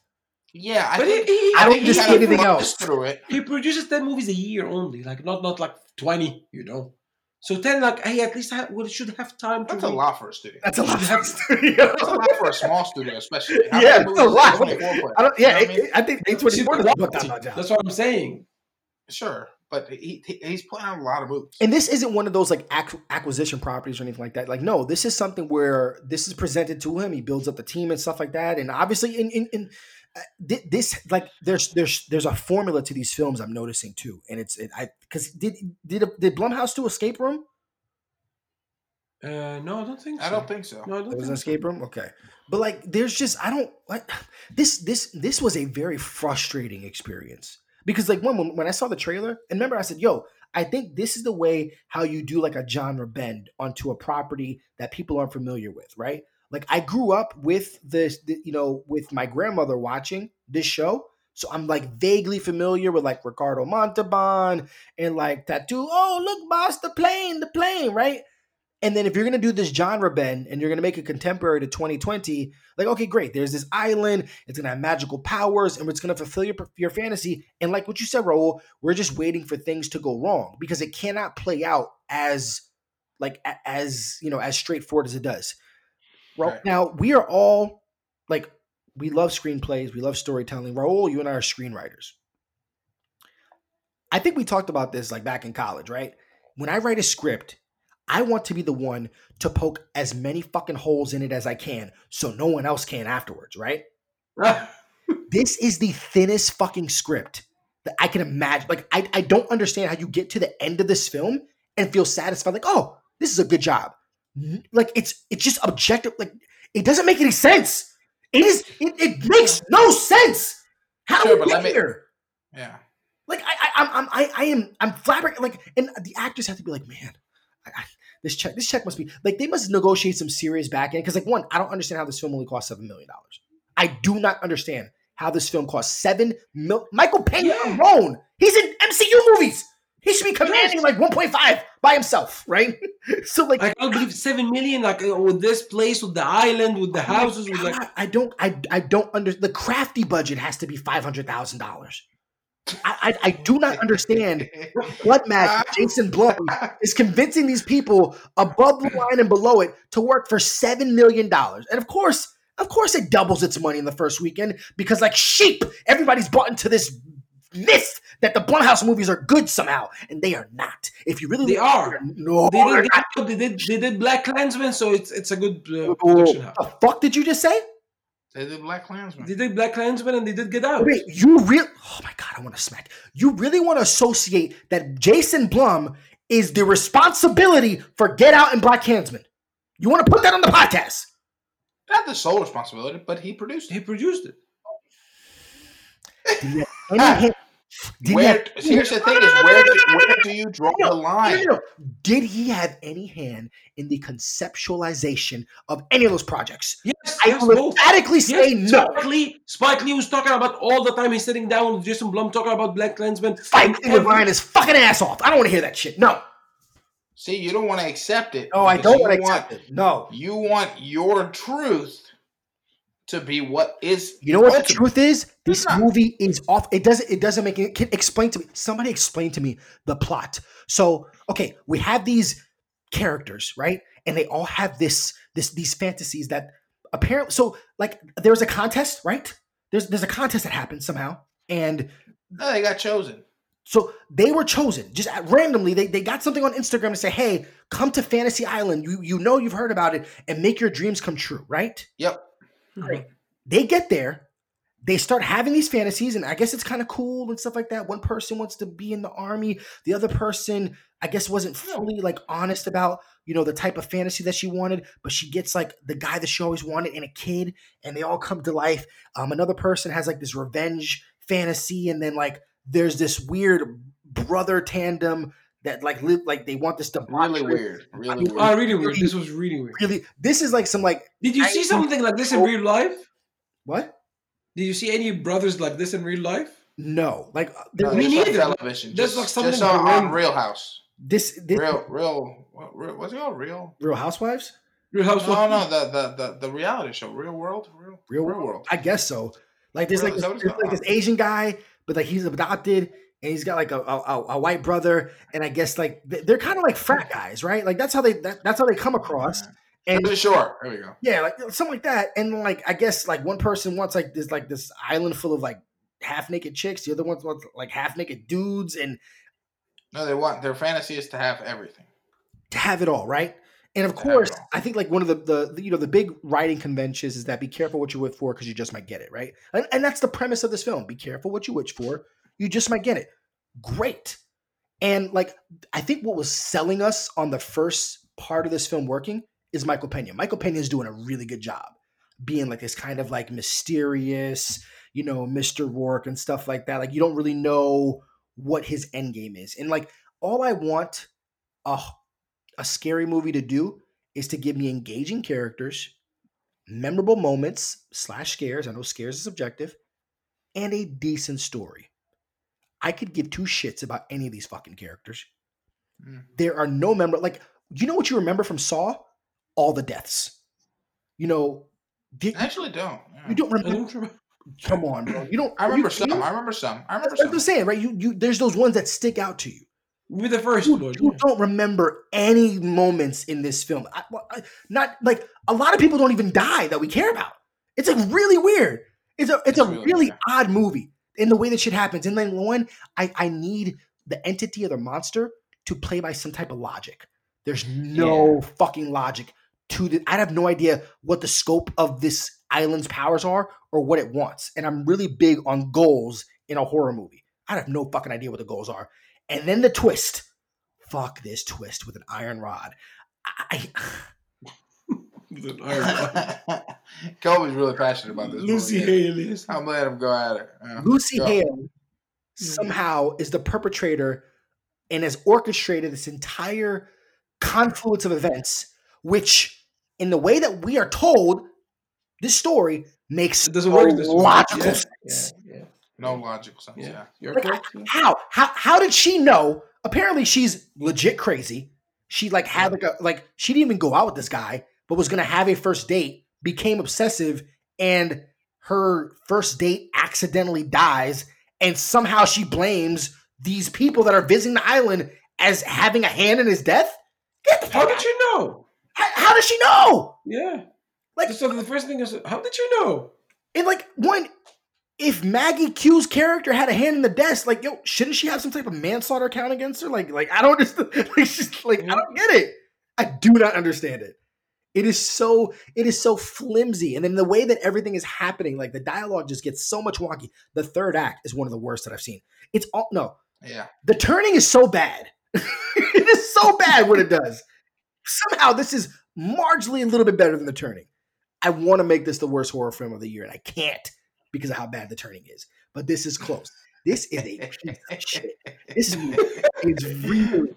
yeah." I but think, he, he, I don't think he just kinda anything else. through it. he produces 10 movies a year only like not not like 20 you know so 10 like hey at least have, well, should have time to That's a lot for a studio. That's a lot. for a studio. That's a lot for a small studio, especially. How Yeah, it's a lot. does A24 put I don't. Yeah. You know what I it- mean? I think A See, twenty four the that quality, much out. that's what i'm saying Sure, but he, he he's putting out a lot of movies. And this isn't one of those like ac- acquisition properties or anything like that. Like, no, this is something where this is presented to him. He builds up the team and stuff like that. And obviously, in in, in thi- this like there's there's there's a formula to these films. I'm noticing too, and it's it, I because did did did Blumhouse do Escape Room? uh no i don't think so I don't think so. no i don't It was an think so. escape room. Okay, but like, there's just I don't like this. This this was a very frustrating experience because like when when- when I saw the trailer, and remember I said, "Yo, I think this is the way how you do like a genre bend onto a property that people aren't familiar with, right? Like I grew up with this, you know, with my grandmother watching this show. So I'm like vaguely familiar with like Ricardo Montalban and like dude. Oh, look, boss, the plane, the plane, right? And then if you're gonna do this genre bend and you're gonna make it contemporary to 2020, like okay, great. There's this island. It's gonna have magical powers, and it's gonna fulfill your your fantasy. And like what you said, Raul, we're just waiting for things to go wrong because it cannot play out as like as you know as straightforward as it does. Right. now we are all like we love screenplays, we love storytelling. Raul, you and I are screenwriters. I think we talked about this like back in college, right? When I write a script, I want to be the one to poke as many fucking holes in it as I can so no one else can afterwards, right? this is the thinnest fucking script that I can imagine. Like, I, I don't understand how you get to the end of this film and feel satisfied, like, oh, this is a good job. Like, it's it's just objective. Like, it doesn't make any sense. It is it, it makes no sense. How sure, we get here? Yeah. Like I, I, I'm, I, I am, I'm flabbergasted. Like, and the actors have to be like, man, I, I, this check, this check must be like they must negotiate some serious back end because like one, I don't understand how this film only cost seven million dollars. I do not understand how this film cost seven mil. Michael Pena yeah. alone, he's in MCU movies. He should be commanding like 1.5 by himself, right? so like I can't believe seven million, like uh, with this place, with the island, with the oh houses, with like I don't, I, I don't under the crafty budget has to be five hundred thousand dollars. I, I, I, do not understand what magic Jason Blum is convincing these people above the line and below it to work for seven million dollars. And of course, of course, it doubles its money in the first weekend because, like sheep, everybody's bought into this myth that the Blumhouse movies are good somehow, and they are not. If you really, they are. No, they did, they, did, they did BlacKkKlansman, so it's it's a good uh, production house. The fuck did you just say? They did BlacKkKlansman. They did BlacKkKlansman and they did Get Out. Wait, you really? Oh my god, I want to smack. You really want to associate that Jason Blum is the responsibility for Get Out and BlacKkKlansman? You want to put that on the podcast? Not the sole responsibility, but he produced. It. He produced it. any, ah, did where, have, here's the thing: is where do, where do you draw no, the line? No, no, Did he have any hand in the conceptualization of any of those projects? Yes, I yes, will emphatically say yes, no. Spike Lee, Spike Lee was talking about all the time. He's sitting down with Jason Blum talking about BlacKkKlansman. Spike Lee Ryan his fucking ass off. I don't want to hear that shit. No. See, you don't want to accept it. Oh, I don't want to accept it. No. You want your truth to be what is. You know what ultimate. the truth is? This movie is off. It doesn't. It doesn't make it. Can explain to me. Somebody explain to me the plot. So okay, we have these characters, right? And they all have this this these fantasies that apparently. So like, there's a contest, right? There's there's a contest that happens somehow, and no, they got chosen. So they were chosen just randomly. They, they got something on Instagram to say, "Hey, come to Fantasy Island. You you know you've heard about it, and make your dreams come true." Right? Yep. They get there, they start having these fantasies, and I guess it's kind of cool and stuff like that. One person wants to be in the army, the other person, I guess, wasn't fully like honest about you know the type of fantasy that she wanted, but she gets like the guy that she always wanted and a kid, and they all come to life. Um, another person has like this revenge fantasy, and then like there's this weird brother tandem that like live like they want this to really weird, really I weird. Oh, really weird. This was really weird. Really, this is like some like. Did you see something like this in real life? What? Did you see any brothers like this in real life? No, like uh, no, me neither. Television. There's just, like something just on, on Real House. This, this real, real, what, real. What's it called? Real. Real Housewives. Real Housewives. No, no, the the the, the reality show, Real World, Real, Real, real World. I guess so. Like there's real, like this, there's like this Asian guy, but like he's adopted and he's got like a, a, a, white brother, and I guess like they're kind of like frat guys, right? Like that's how they that, that's how they come across. And sure, there we go. Yeah, like something like that. And like I guess like one person wants like this like this island full of like half naked chicks, the other ones want like half naked dudes, and no, they want their fantasy is to have everything, to have it all, right? And of course, I think like one of the, the, the you know the big writing conventions is that be careful what you wish for because you just might get it, right? And, and that's the premise of this film: be careful what you wish for you just might get it. Great. And like, I think what was selling us on the first part of this film working is Michael Pena. Michael Pena is doing a really good job being like this kind of like mysterious, you know, Mr. Rourke and stuff like that. Like, you don't really know what his end game is. And like, all I want a, a scary movie to do is to give me engaging characters, memorable moments slash scares. I know scares is subjective, and a decent story. I could give two shits about any of these fucking characters. Mm. There are no member like you know what you remember from Saw? All the deaths. You know, did, I actually don't. yeah. you don't remember. don't remember. Come on, bro. You don't. I remember you, some. You, I remember some. I remember that's what I'm saying, right? You, you. There's those ones that stick out to you. With the first You, one. you don't remember any moments in this film. I, I- not like a lot of people don't even die that we care about. It's like really weird. It's a it's, It's a really really odd movie in the way that shit happens. And then one, I I need the entity or the monster to play by some type of logic. There's no fucking logic to the. I have no idea what the scope of this island's powers are or what it wants. And I'm really big on goals in a horror movie. I have no fucking idea what the goals are. And then the twist. Fuck this twist with an iron rod. I, iron- Kobe's really passionate about this. Lucy movie. Hale is. I'm letting him go at it. Yeah. Lucy Go. Hale somehow is the perpetrator and has orchestrated this entire confluence of events, which, in the way that we are told, this story makes It doesn't work no this logical Yeah, sense. Yeah, yeah, No logical sense. yeah. Yeah. You're Like, correct. yeah. How? How? How did she know? Apparently, she's legit crazy. She like had like a like she didn't even go out with this guy, but was gonna have a first date. Became obsessive, and her first date accidentally dies, and somehow she blames these people that are visiting the island as having a hand in his death. Get the How did you know? How, how does she know? Yeah. Like- so the first thing is, how did you know? And like one, if Maggie Q's character had a hand in the death, like yo, shouldn't she have some type of manslaughter count against her? Like, like I don't understand. Like, she's like, I don't get it. I do not understand it. It is so it is so flimsy, and then the way that everything is happening, like the dialogue just gets so much wonky. The third act is one of the worst that I've seen. It's all no, Yeah. the turning is so bad. it is so bad what it does. Somehow this is marginally a little bit better than the turning. I want to make this the worst horror film of the year, and I can't because of how bad the turning is. But this is close. This is a shit. This is really,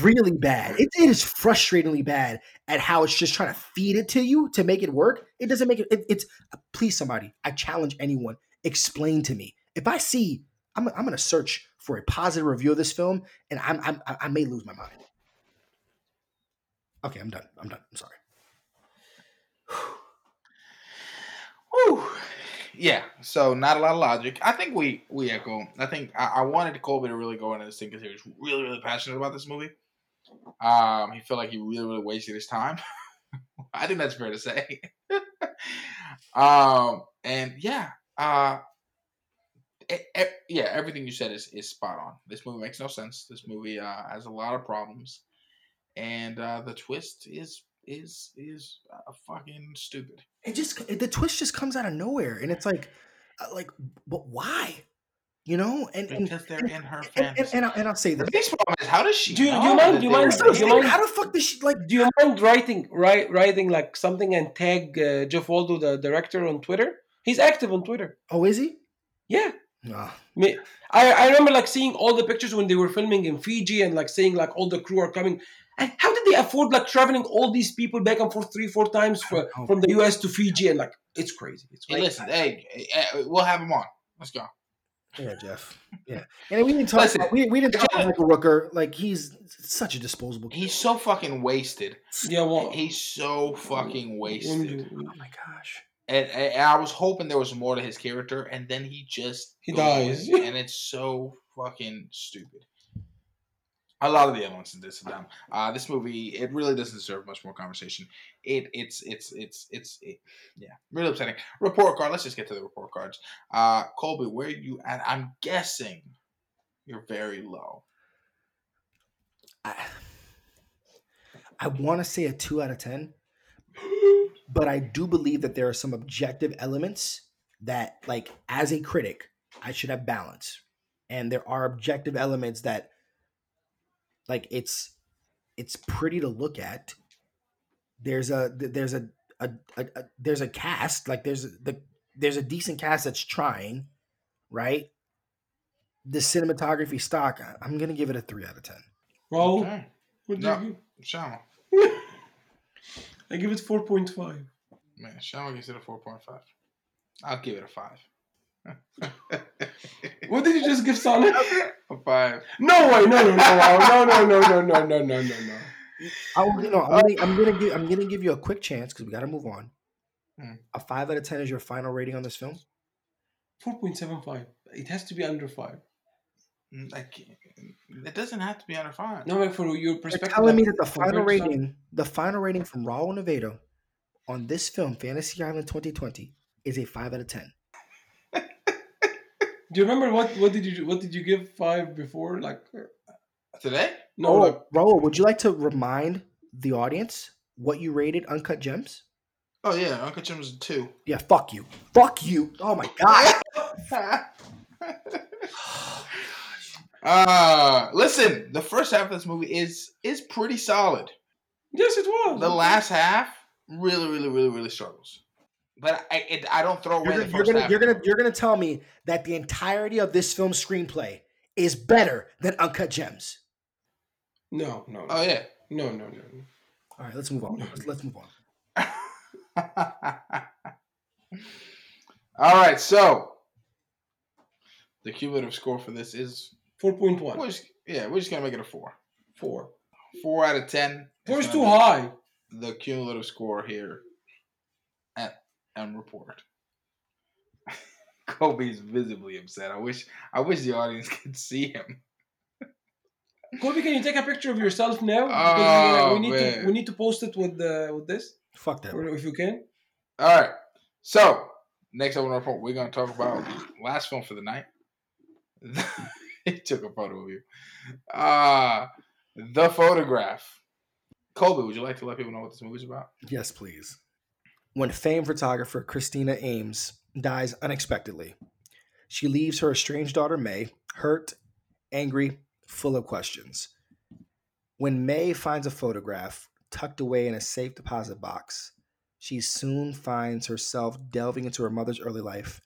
really bad. It, it is frustratingly bad at how it's just trying to feed it to you to make it work. It doesn't make it. it it's please somebody. I challenge anyone. Explain to me if I see. I'm, I'm going to search for a positive review of this film, and I'm, I'm I may lose my mind. Okay, I'm done. I'm done. I'm sorry. Whew. Yeah. So not a lot of logic. I think we we echo. I think I, I wanted Colby to really go into this thing because he was really really passionate about this movie. Um, he felt like he really really wasted his time. I think that's fair to say. um, and yeah, uh, e- e- yeah, everything you said is is spot on. This movie makes no sense. This movie uh, has a lot of problems, and uh, the twist is is is uh, fucking stupid. It just the twist just comes out of nowhere, and it's like, uh, like, but why? You know, and and Because they're in her and, and, and, I'll, and I'll say The this. biggest problem is how does she? Do you- do you mind- do you mind- were That's what I'm do you mind- How the fuck does she like? Do you mind writing write, writing like something and tag uh, Jeff Wadlow, the director, on Twitter? He's active on Twitter. Oh, is he? Yeah. Nah. Me, I, I remember like seeing all the pictures when they were filming in Fiji and like seeing like all the crew are coming. And how did they afford like traveling all these people back and forth three, four times for, from the US to Fiji? And like, it's crazy. It's Hey, listen, hey, hey, hey, we'll have him on. Let's go. Yeah, Jeff. Yeah, and we didn't talk. Listen, about, we, we didn't talk Jeff- about Michael Rooker. Like he's such a disposable. He's so fucking wasted. Yeah, well, He's so fucking wasted. oh my gosh. And, and and I was hoping there was more to his character, and then he just He goes, dies. and it's so fucking stupid. A lot of the elements in this are dumb. Uh, this movie, it really doesn't deserve much more conversation. It, it's, it's, it's, it's, it, yeah, really upsetting. Report card. Let's just get to the report cards. Uh, Colby, where are you at? I'm guessing you're very low. I, I want to say a two out of ten, but I do believe that there are some objective elements that, like, as a critic, I should have balance, and there are objective elements that, like, it's it's pretty to look at. There's a there's a a, a, a there's a cast like there's the there's a decent cast that's trying, right? The cinematography stock, I- I'm gonna give it a three out of ten. Raul, Okay. what do No. you Shama. give? I give it 4.5. Man, Shama gives it a 4.5. I'll give it a 5. What did you just give Sonic? a 5. No way, no, no, no, no, no, no, no, no, no, no, no, no. I will, you know, I'm gonna, I'm gonna give I'm gonna give you a quick chance because we got to move on. Hmm. A five out of ten is your final rating on this film. 4.75. It has to be under 5. Mm, It doesn't have to be under 5. No, like for your perspective, You're telling me that the final to Sonic- rating, the final rating from Raul Nevado on this film, Fantasy Island 2020, is a five out of ten. Do you remember what what did you what did you give five before? Like Today? no, oh, like Raul, would you like to remind the audience what you rated Uncut Gems? Oh, yeah. Uncut Gems a 2. Yeah, fuck you, fuck you. Oh my god. uh listen, the first half of this movie is is pretty solid. yes, it was. The last half really, really, really, really struggles. But I, it, I don't throw away You're, the gonna- you're gonna half. you're gonna you're gonna tell me that the entirety of this film's screenplay is better than Uncut Gems. No, no, no, Oh yeah. no, no, no. no. All right, let's move on. Let's, let's move on. All right, so the cumulative score for this is Four point one. we're just, yeah, we're just gonna make it a four. Four. Four out of ten. Four is too high. The cumulative score here at M Report. Kobe's visibly upset. I wish I wish the audience could see him. Kobe, can you take a picture of yourself now? Oh, we, we need to we need to post it with the with this, Fuck that. or if you can. All right. So next up on our report, we're gonna talk about last film for the night. he took a photo of you. Uh the photograph. Colby, would you like to let people know what this movie's about? Yes, please. When famed photographer Christina Ames dies unexpectedly, she leaves her estranged daughter Mae hurt, angry, full of questions. When Mae finds a photograph tucked away in a safe deposit box, she soon finds herself delving into her mother's early life,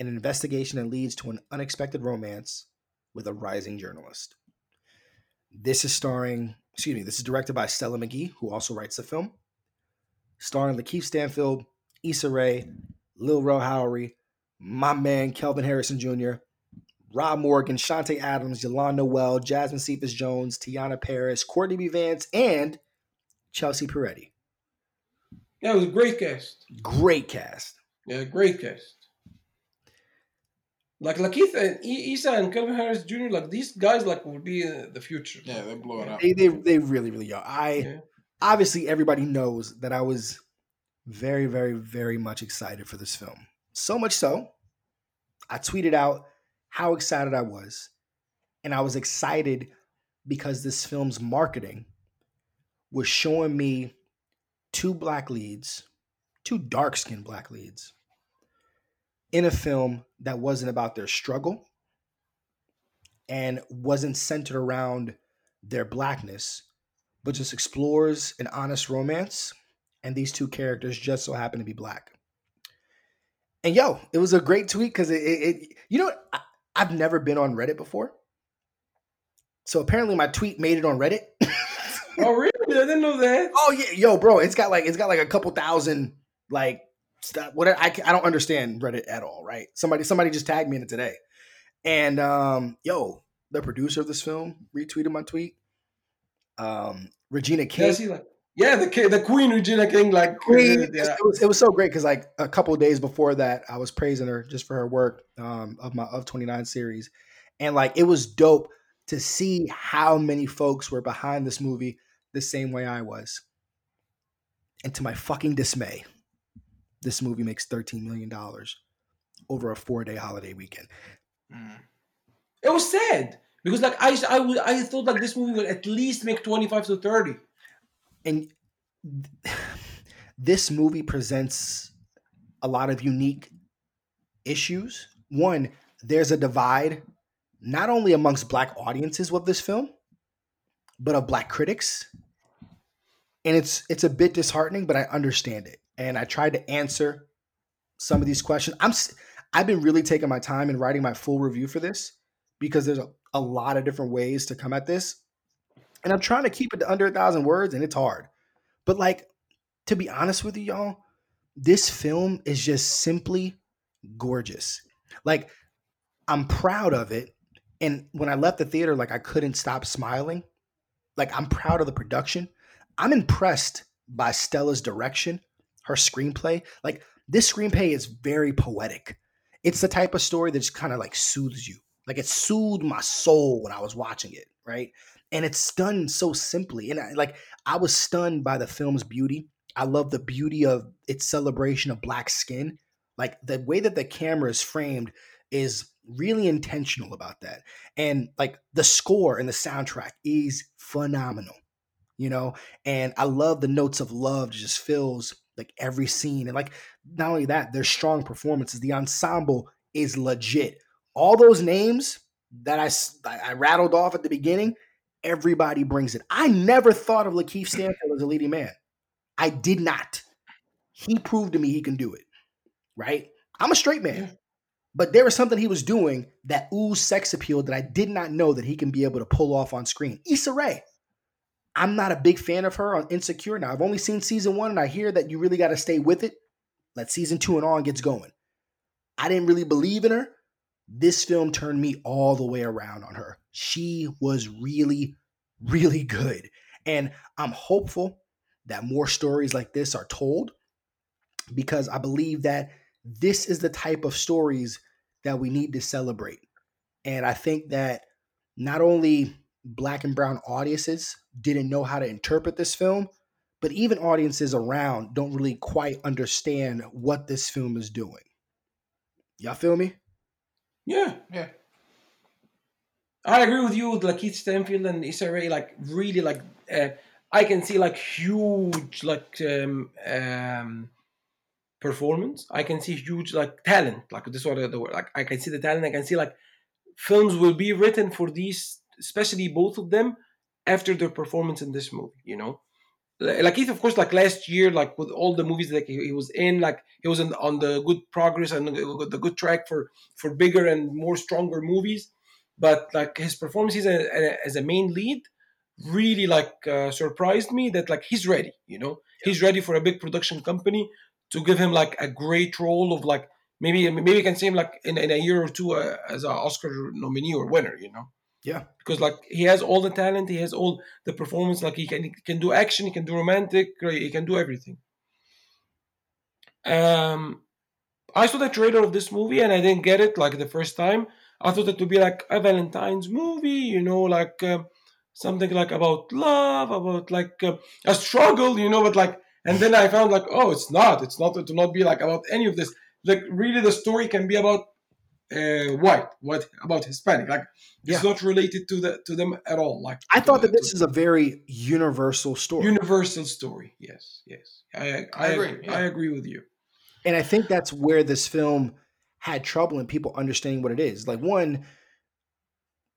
an investigation that leads to an unexpected romance with a rising journalist. This is starring, excuse me, this is directed by Stella Meghie, who also writes the film. Starring Lakeith Stanfield, Issa Rae, Lil Rel Howery, my man Kelvin Harrison Jr., Rob Morgan, Chanté Adams, Yolanda Noel, Jasmine Cephas Jones, Teyonah Parris, Courtney B. Vance, and Chelsea Peretti. That was a great cast. Great cast. Yeah, great cast. Like Lakeith and I- Issa and Kelvin Harris Jr. Like these guys, like will be uh, the future. Yeah, they're blowing up. They, they, they really, really are. I Yeah. Obviously everybody knows that I was very, very, very much excited for this film. So much so, I tweeted out how excited I was. And I was excited because this film's marketing was showing me two black leads, two dark skinned black leads, in a film that wasn't about their struggle and wasn't centered around their blackness, but just explores an honest romance. And these two characters just so happen to be black. And yo, it was a great tweet because it, it, it, you know. I, I've never been on Reddit before. So apparently my tweet made it on Reddit. Oh really? I didn't know that. oh yeah, yo, bro, it's got like it's got like a couple thousand like stuff. What I, I don't understand Reddit at all. Right? Somebody somebody just tagged me in it today, and um, yo, the producer of this film retweeted my tweet. Um, Regina King. See, like yeah, the the Queen Regina King, like Queen, uh, yeah. it, was, it was so great because like a couple of days before that, I was praising her just for her work um, of my of twenty nine series, and like it was dope to see how many folks were behind this movie the same way I was. And to my fucking dismay, this movie makes thirteen million dollars over a four day holiday weekend. Mm. It was sad because like I I would I thought like this movie would at least make twenty five to thirty. and this movie presents a lot of unique issues. One, there's a divide not only amongst black audiences with this film, but of black critics. And it's it's a bit disheartening, but I understand it. And I tried to answer some of these questions. I'm I've been really taking my time in writing my full review for this because there's a, a lot of different ways to come at this. And I'm trying to keep it to under a thousand words, and it's hard. But like, to be honest with you, y'all, this film is just simply gorgeous. Like, I'm proud of it. And when I left the theater, like I couldn't stop smiling. Like I'm proud of the production. I'm impressed by Stella's direction, her screenplay. Like this screenplay is very poetic. It's the type of story that just kind of like soothes you. Like it soothed my soul when I was watching it, right? And it's done so simply. And I, like I was stunned by the film's beauty. I love the beauty of its celebration of black skin. Like the way that the camera is framed is really intentional about that. And like the score and the soundtrack is phenomenal, you know? And I love the notes of love just fills like every scene. And like not only that, there's strong performances. The ensemble is legit. All those names that I, I rattled off at the beginning, everybody brings it. I never thought of Lakeith Stanfield as a leading man. I did not. He proved to me he can do it. Right? I'm a straight man. But there was something he was doing that oozed sex appeal that I did not know that he can be able to pull off on screen. Issa Rae. I'm not a big fan of her on Insecure. Now, I've only seen season one, and I hear that you really got to stay with it. Let season two and on gets going. I didn't really believe in her. This film turned me all the way around on her. She was really, really good. And I'm hopeful that more stories like this are told because I believe that this is the type of stories that we need to celebrate. And I think that not only black and brown audiences didn't know how to interpret this film, but even audiences around don't really quite understand what this film is doing. Y'all feel me? Yeah. Yeah. I agree with you with Lakeith Stanfield and Issa Rae, like really like uh, I can see like huge like um, um performance. I can see huge like talent. Like this is what the word. Like I can see the talent. I can see like films will be written for these, especially both of them, after their performance in this movie. You know, like Keith, of course, like last year, like with all the movies that he, he was in, like he was in, on the good progress and the, good track for for bigger and more stronger movies. But like his performances as a, as a main lead really like uh, surprised me that like he's ready you know he's ready for a big production company to give him like a great role of like maybe maybe you can see him like in, in a year or two uh, as an Oscar nominee or winner, you know. Yeah, because like he has all the talent, he has all the performance. Like he can he can do action, he can do romantic, he can do everything. Um, I saw the trailer of this movie and I didn't get it like the first time. I thought it would be like a Valentine's movie, you know, like uh, something like about love, about like uh, a struggle, you know, but like and then I found like, oh, it's not. It's not to not be like about any of this. Like really, the story can be about uh, white, what about Hispanic. Like yeah. it's not related to the to them at all. Like I thought that this is a very universal story. Universal story. Yes, yes. I I, I agree. Yeah. I agree with you. And I think that's where this film had trouble in people understanding what it is. Like one,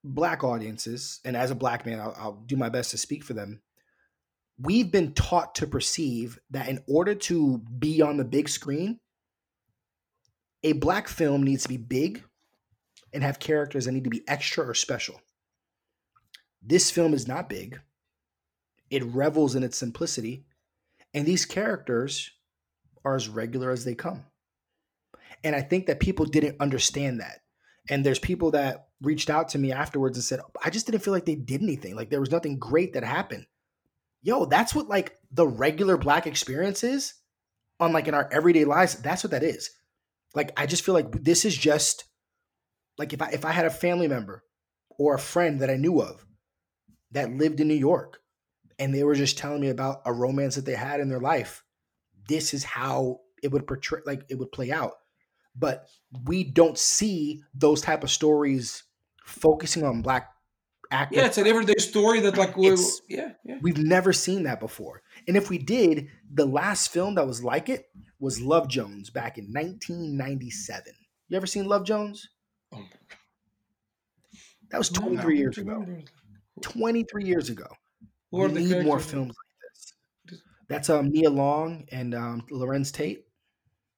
black audiences, and as a black man, I'll, I'll do my best to speak for them we've been taught to perceive that in order to be on the big screen, a black film needs to be big and have characters that need to be extra or special. This film is not big. It revels in its simplicity, and these characters are as regular as they come. And I think that people didn't understand that. And there's people that reached out to me afterwards and said, I just didn't feel like they did anything. Like there was nothing great that happened yo, that's what like the regular black experience is on like in our everyday lives. That's what that is. Like I just feel like this is just like if I if I had a family member or a friend that I knew of that lived in New York and they were just telling me about a romance that they had in their life, this is how it would portray like it would play out. But we don't see those type of stories focusing on black actors. Yeah, it's an everyday story that like we yeah, yeah. We've never seen that before. And if we did, the last film that was like it was Love Jones back in 1997. You ever seen Love Jones? Oh. That was 23 years ago. 23 years ago. we need more films like this. That's um, Nia Long and um, Larenz Tate.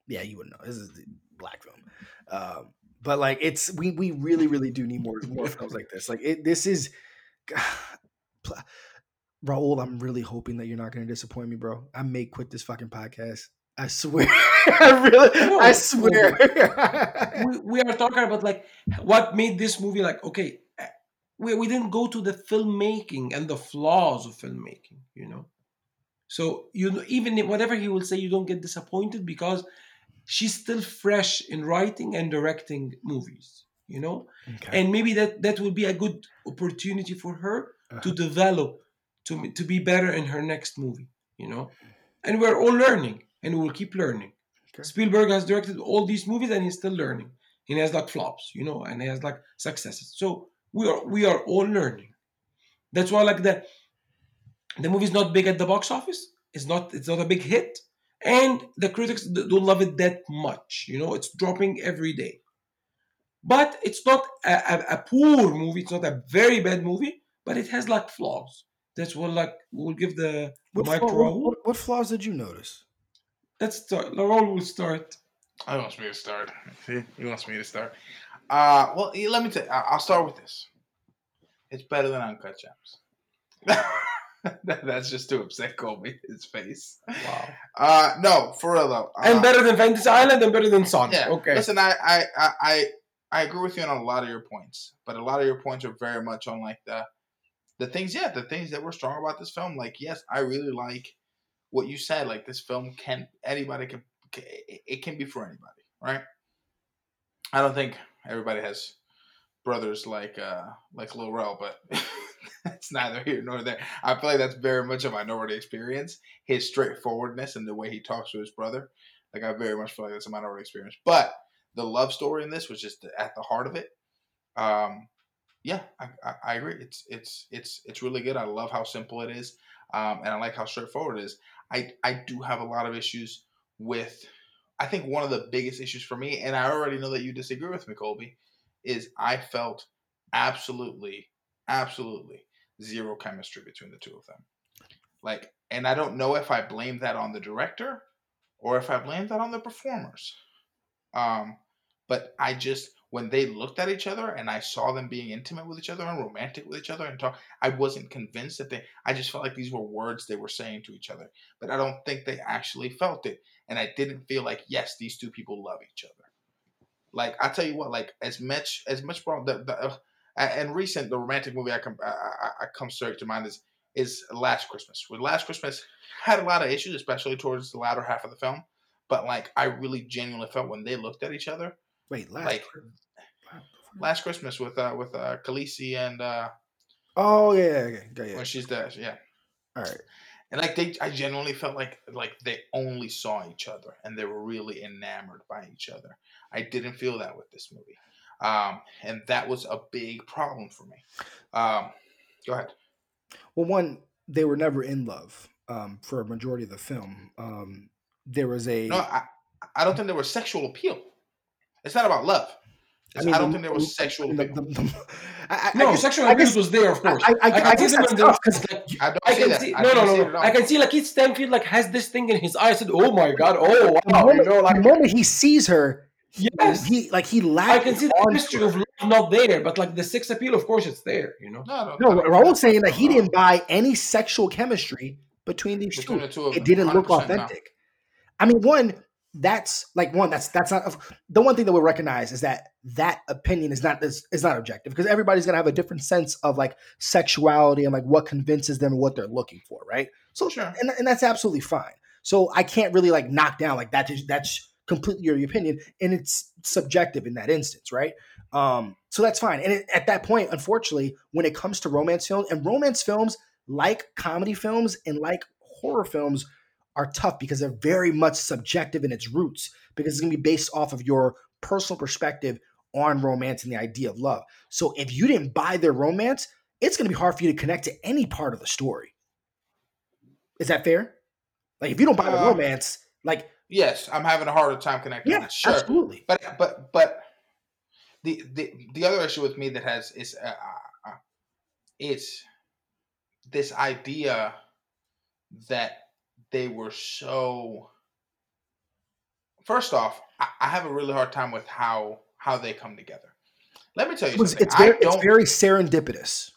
Yeah, you wouldn't know. This is the black film. Um, but like it's we we really really do need more more films like this. Like it, this is Raul, I'm really hoping that you're not going to disappoint me, bro. I may quit this fucking podcast. I swear. I really, No, I swear. we, we are talking about like what made this movie like okay uh, we, we didn't go to the filmmaking and the flaws of filmmaking you know so you know even if whatever he will say you don't get disappointed because she's still fresh in writing and directing movies you know Okay. and maybe that that would be a good opportunity for her to Uh-huh. develop to to be better in her next movie you know? And we're all learning and we'll keep learning. Okay. spielberg has directed all these movies and he's still learning. He has like flops you know and he has like successes. So we are we are all learning. That's why like the the movie's not big at the box office. It's not it's not a big hit. And the critics don't love it that much you know? It's dropping every day. But it's not a, a, a poor movie. It's not a very bad movie but it has like flaws that's what like we'll give the, the What, mic to flaw- what, what, what flaws did you notice? Let's start. Raul will start. He wants me to start. See, he wants me to start. Uh, well, let me tell. I- I'll start with this. It's better than Uncut Gems. That's just to upset Colby. His face. Wow. Uh, no, for real though. Uh, and better than Fantasy Island and better than Sonic. Yeah. Okay. Listen, I, I, I, I, I agree with you on a lot of your points, but a lot of your points are very much on like the, the things. Yeah, the things that were strong about this film. Like, yes, I really like what you said. Like, this film can anybody can, it can be for anybody, right? I don't think everybody has brothers like uh like Lil Rel, but that's neither here nor there. I feel like that's very much a minority experience. His straightforwardness and the way he talks to his brother, like I very much feel like that's a minority experience. But the love story in this was just at the heart of it. Um, yeah, I, I, I agree. It's it's it's it's really good. I love how simple it is, um, and I like how straightforward it is. I I do have a lot of issues with. I think one of the biggest issues for me, and I already know that you disagree with me, Colby, is I felt absolutely, absolutely zero chemistry between the two of them. Like, and I don't know if I blame that on the director or if I blame that on the performers. Um, but I just when they looked at each other and I saw them being intimate with each other and romantic with each other and talk, I wasn't convinced that they. I just felt like these were words they were saying to each other, but I don't think they actually felt it, and I didn't feel like yes, these two people love each other. Like I tell you what, like as much as much bro, the, the uh, and recent the romantic movie I come I, I, I come straight to mind is is Last Christmas. With Last Christmas had a lot of issues, especially towards the latter half of the film. But like I really genuinely felt when they looked at each other, Wait, last. like Last Christmas with uh with uh Khaleesi and uh oh yeah, yeah, yeah, yeah, yeah. when she's there, yeah. All right. And like they I genuinely felt like like they only saw each other and they were really enamored by each other. I didn't feel that with this movie. Um and that was a big problem for me. Um go ahead. Well, one, they were never in love um, for a majority of the film. Um, there was a. No, I I don't think there was sexual appeal. It's not about love. I, mean, don't the- think there was sexual the- the- the- I, I, no, I guess, sexual I abuse was there, of course. I, I, I, I guess that's tough because like, I don't I can that. see I no don't no no no. I can see like Keith Stanfield like has this thing in his eye. I said, "Oh my god, oh the wow," you know, like the moment he sees her, yes, he like he I lacked. can see the chemistry of love not there, but like the sex appeal, of course, it's there. You know, No, I don't- No, Raul's saying that he didn't buy any sexual chemistry between these Between two. the two of It them, didn't look 100% no. authentic. I mean, one that's like one that's that's not the one thing that we recognize is that that opinion is not is, is not objective because everybody's gonna have a different sense of like sexuality and like what convinces them what they're looking for, right? So Sure. and, and that's absolutely fine. So I can't really like knock down like that. is- That's completely your opinion, and it's subjective in that instance, right? Um, so that's fine. And it, at that point, unfortunately, when it comes to romance films and romance films, like comedy films and like horror films, are tough because they're very much subjective in its roots because it's going to be based off of your personal perspective on romance and the idea of love. So if you didn't buy their romance, it's going to be hard for you to connect to any part of the story. Is that fair? Like if you don't buy the Uh, romance, like Yes, I'm having a harder time connecting. yeah, sure. absolutely. But but but the the the other issue with me that has is uh, uh, uh, it's this idea that they were so. First off, I, I have a really hard time with how how they come together. Let me tell you something. it's very, it's very serendipitous.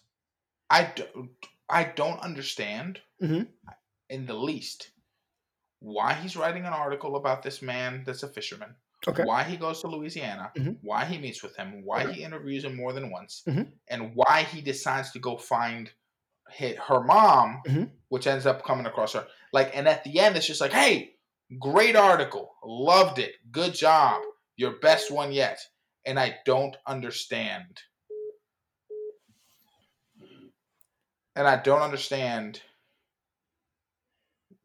I don't. I don't understand Mhm. in the least why he's writing an article about this man that's a fisherman. Okay. Why he goes to Louisiana, Mhm. why he meets with him, why he interviews him more than once, Mhm. and why he decides to go find hi- her mom, Mhm. which ends up coming across her. Like, and at the end, it's just like, hey, great article, loved it, good job, your best one yet. And I don't understand. And I don't understand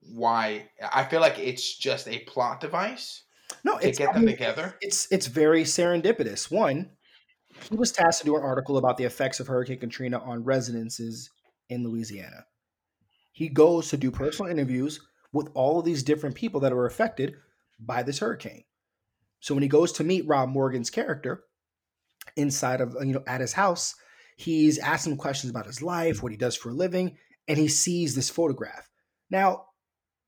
why. I feel like it's just a plot device No, to it's get I them mean, together. it's it's very serendipitous. One, he was tasked to do an article about the effects of Hurricane Katrina on residences in Louisiana. He goes to do personal interviews with all of these different people that are affected by this hurricane. So when he goes to meet Rob Morgan's character inside of you know at his house, he's asking questions about his life, what he does for a living, and he sees this photograph. Now,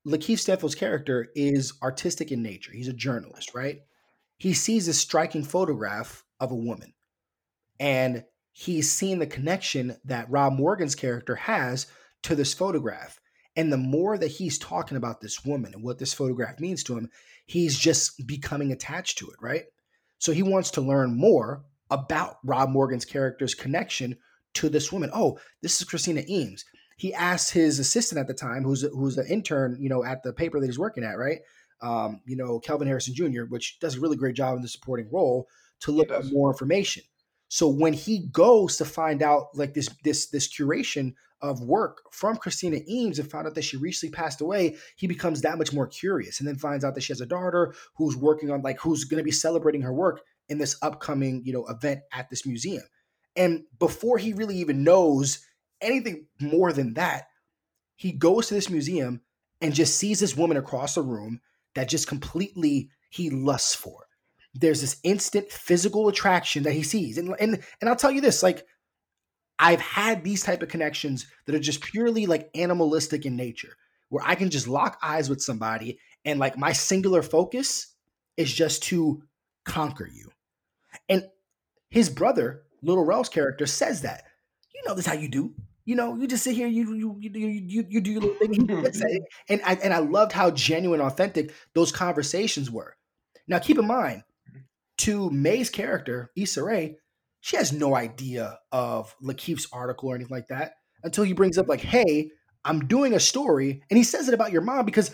Lakeith Stanfield's character is artistic in nature. He's a journalist, right? He sees this striking photograph of a woman, and he's seen the connection that Rob Morgan's character has to this photograph. And the more that he's talking about this woman and what this photograph means to him, he's just becoming attached to it, right? So he wants to learn more about Rob Morgan's character's connection to this woman. Oh, this is Christina Eames. He asked his assistant at the time, who's who's an intern, you know, at the paper that he's working at, right? Um, you know, Kelvin Harrison Jr., which does a really great job in the supporting role, to look at more information. So when he goes to find out like this this this curation of work from Christina Eames and found out that she recently passed away, he becomes that much more curious and then finds out that she has a daughter who's working on like who's going to be celebrating her work in this upcoming, you know, event at this museum. And before he really even knows anything more than that, he goes to this museum and just sees this woman across the room that just completely he lusts for. There's this instant physical attraction that he sees. And and and I'll tell you this, like I've had these type of connections that are just purely like animalistic in nature, where I can just lock eyes with somebody and like my singular focus is just to conquer you. And his brother, Lil Rel's character, says that. You know this how you do. You know, you just sit here, you you you you, you, do your little thing. He gets that. And I and I loved how genuine, authentic those conversations were. Now, keep in mind, to Mae's character, Issa Rae, she has no idea of Lakeith's article or anything like that until he brings up like, "Hey, I'm doing a story," and he says it about your mom because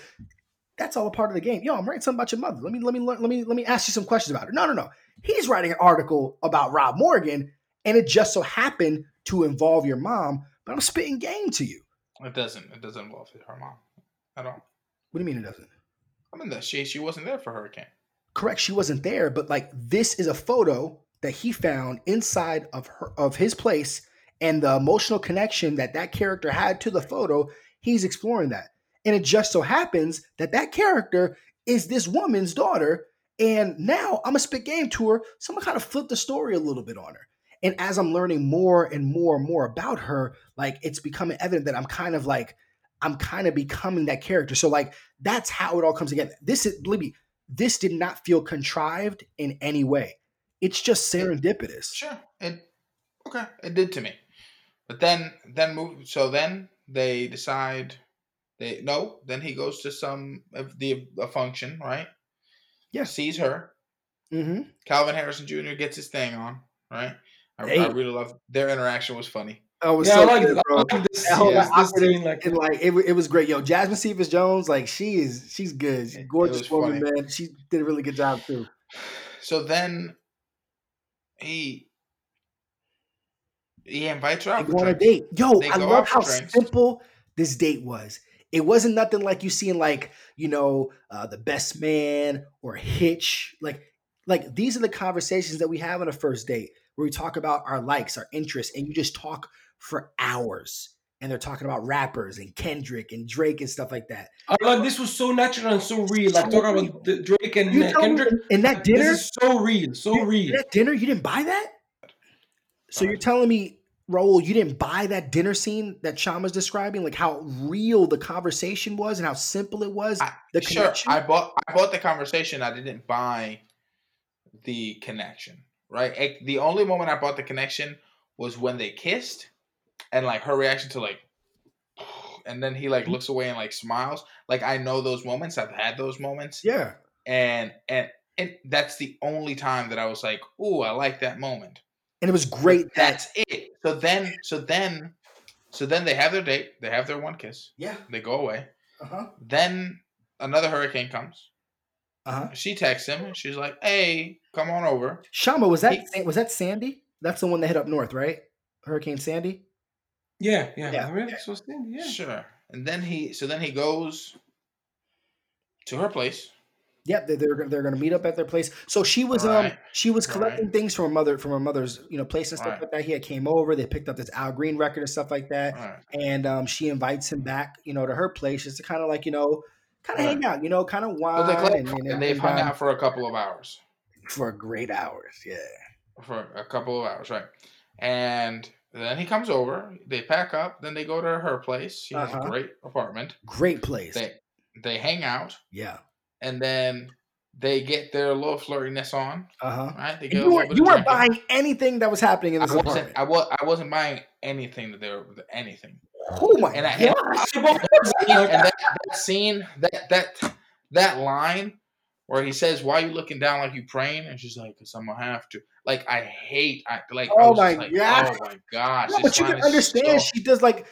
that's all a part of the game. Yo, I'm writing something about your mother. Let me let me let me let me ask you some questions about her. No, no, no. He's writing an article about Rob Morgan, and it just so happened to involve your mom. But I'm spitting game to you. It doesn't. It doesn't involve her mom at all. What do you mean it doesn't? I mean, that she she wasn't there for Hurricane. Correct she wasn't there but like this is a photo that he found inside of her of his place and the emotional connection that that character had to the photo he's exploring that. And it just so happens that that character is this woman's daughter and now i'm a spit game to her so i'm gonna kind of flip the story a little bit on her. And as i'm learning more and more and more about her like it's becoming evident that i'm kind of like i'm kind of becoming that character. So like that's how it all comes together. This is believe me this did not feel contrived in any way. It's just serendipitous. Sure. It okay. It did to me. But then then move so then they decide they no, then he goes to some of the a function, right? Yeah. Sees her. Mm-hmm. Kelvin Harrison Jr. gets his thing on, right? I, Hey. I really love their interaction was funny. It was yeah, so I like good, it. I bro. like this. That whole this, this scene, like, And like it, it was great. Yo, Jasmine Cephas Jones, like she is, she's good. She's a It- it gorgeous woman, funny. man. She did a really good job too. So then he he invites her They out for go on a date. Yo, They I go love out for how drinks. simple this date was. It wasn't nothing like you see in like, you know, uh, the best man or Hitch. Like, like these are the conversations that we have on a first date where we talk about our likes, our interests, and you just talk for hours. And they're talking about rappers and Kendrick and Drake and stuff like that. Oh, I like this was so natural and so real. Like So talking about the Drake and You Kendrick. in- in that dinner, so real, so you- real. that dinner, you didn't buy that? So you're telling me, Raul, you didn't buy that dinner scene that Sean was describing? Like how real the conversation was and how simple it was? I- the sure, connection? I bought I bought the conversation. I didn't buy the connection. Right. The only moment I bought the connection was when they kissed, and like her reaction to like and then he like looks away and like smiles. Like I know those moments. I've had those moments. Yeah. And and and that's the only time that I was like, "Ooh, I like that moment." And it was great. That's it. So then, so then, so then they have their date. They have their one kiss. yeah. They go away. Uh huh. Then another hurricane comes. Uh huh. She texts him. She's like, "Hey, come on over." Shama was that He- was that Sandy? That's the one that hit up north, right? Hurricane Sandy. Yeah, yeah. Yeah, I really so Sandy, yeah. Sure. And then he, so then he goes to her place. Yep, they, they're gonna- they're going to meet up at their place. So she was um she was Right. collecting things from her mother from her mother's you know place and stuff Right. like that. He had came over. They picked up this Al Green record and stuff like that. All right. And um she invites him back, you know, to her place just to kind of like you know kind of Right. hang out, you know, kind of But wine they and, collect- and, and they've and hung dine out for a couple of hours. for great hours. Yeah. For a couple of hours, right? And then he comes over. They pack up. Then they go to her place. She has Uh-huh. a great apartment. Great place. They they hang out, yeah. and then they get their little flirtiness on. Uh huh. Right? They get you weren't you weren't buying anything that was happening in I this wasn't. apartment. I was. I wasn't buying anything that they were anything. oh my And I- god! and that, that scene, that that that line where he says, "Why are you looking down like you praying?" and she's like, "Cause I'm gonna have to." Like I hate. I like. Oh was my like, God. Oh my gosh! No, but you can understand she does like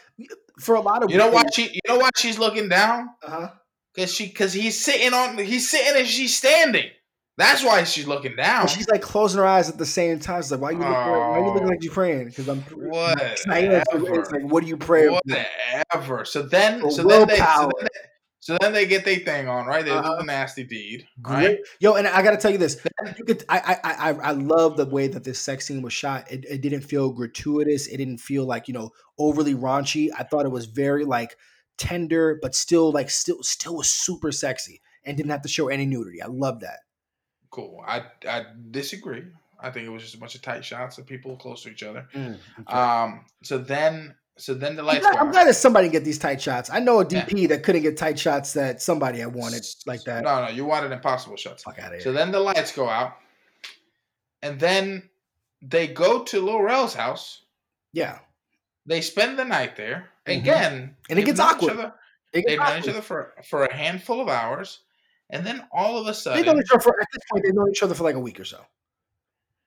for a lot of you know why she? You know why she's looking down? Uh huh. Cause she, cause he's sitting on, he's sitting and she's standing. That's why she's looking down. She's like closing her eyes at the same time. She's like, "Why are you looking? like, why you looking Oh. like you praying?" Because I'm. what? It's like, what do you pray? for? Whatever. So then, so then, they, so then, they, so then they get their thing on, right? They do the nasty deed, Great. right? Yo, and I gotta tell you this. You could, I, I, I, I love the way that this sex scene was shot. It, it didn't feel gratuitous. It didn't feel like you know overly raunchy. I thought it was very like tender, but still like still still was super sexy and didn't have to show any nudity. I love that. Cool. I I disagree. I think it was just a bunch of tight shots of people close to each other. Okay. Um. So then, so then the I'm lights glad, go I'm glad that somebody get these tight shots. I know a Yeah. DP that couldn't get tight shots that somebody had wanted like that. No, no, you wanted impossible shots. Fuck out of here. So then the lights go out, and then they go to Lil Rel's house. yeah, They spend the night there Mhm. again, And it gets awkward. other- It They've gets known each other for for a handful of hours, and then all of a sudden, They've sudden, known each other for at this point. They've known each other for like a week or so.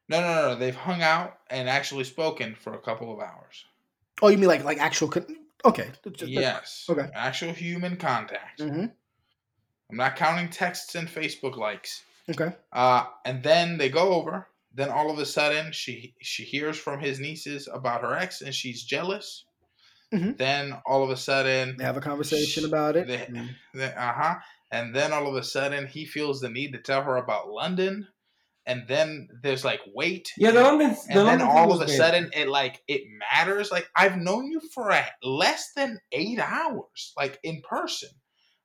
no, no, no, no, they've hung out and actually spoken for a couple of hours. Oh, you mean like like actual? con- Okay. Yes, okay. actual human contact. Mm-hmm. I'm not counting texts and Facebook likes. Okay. Uh, and then they go over. Then all of a sudden, she she hears from his nieces about her ex, and she's jealous. Mhm. Then all of a sudden, They have a conversation about it. They- Mm. uh huh. And then all of a sudden, he feels the need to tell her about London. And then there's like wait. Yeah, the London. The and then all of a sudden, it like it matters. Like I've known you for a, less than eight hours, like in person,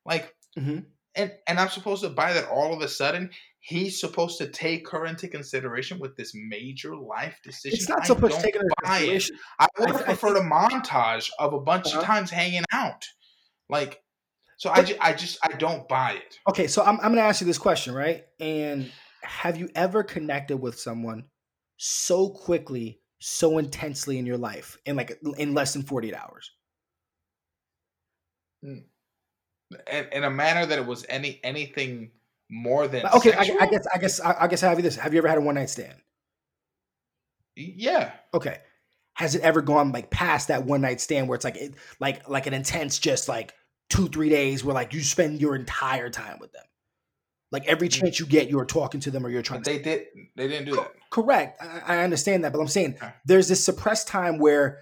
like. Mhm. And, and I'm supposed to buy that all of a sudden he's supposed to take her into consideration with this major life decision. It's not I so much don't into buy it. consideration. I would I- have I preferred a montage of a bunch Uh-huh. of times hanging out, like. So I, But- ju- I just I don't buy it. Okay, so I'm I'm gonna ask you this question, right? And have you ever connected with someone so quickly, so intensely in your life in like in less than 48 hours? Mm. in, in a manner that it was any anything more than Okay, I. I guess I guess I, I guess I have you this. Have you ever had a one night stand? yeah Okay. Has it ever gone like past that one night stand where it's like it, like like an intense just like two three days where like you spend your entire time with them, like every Mm. chance you get you're talking to them or you're trying but to they did they didn't do that. correct. I, I understand that but i'm saying Okay. there's this suppressed time where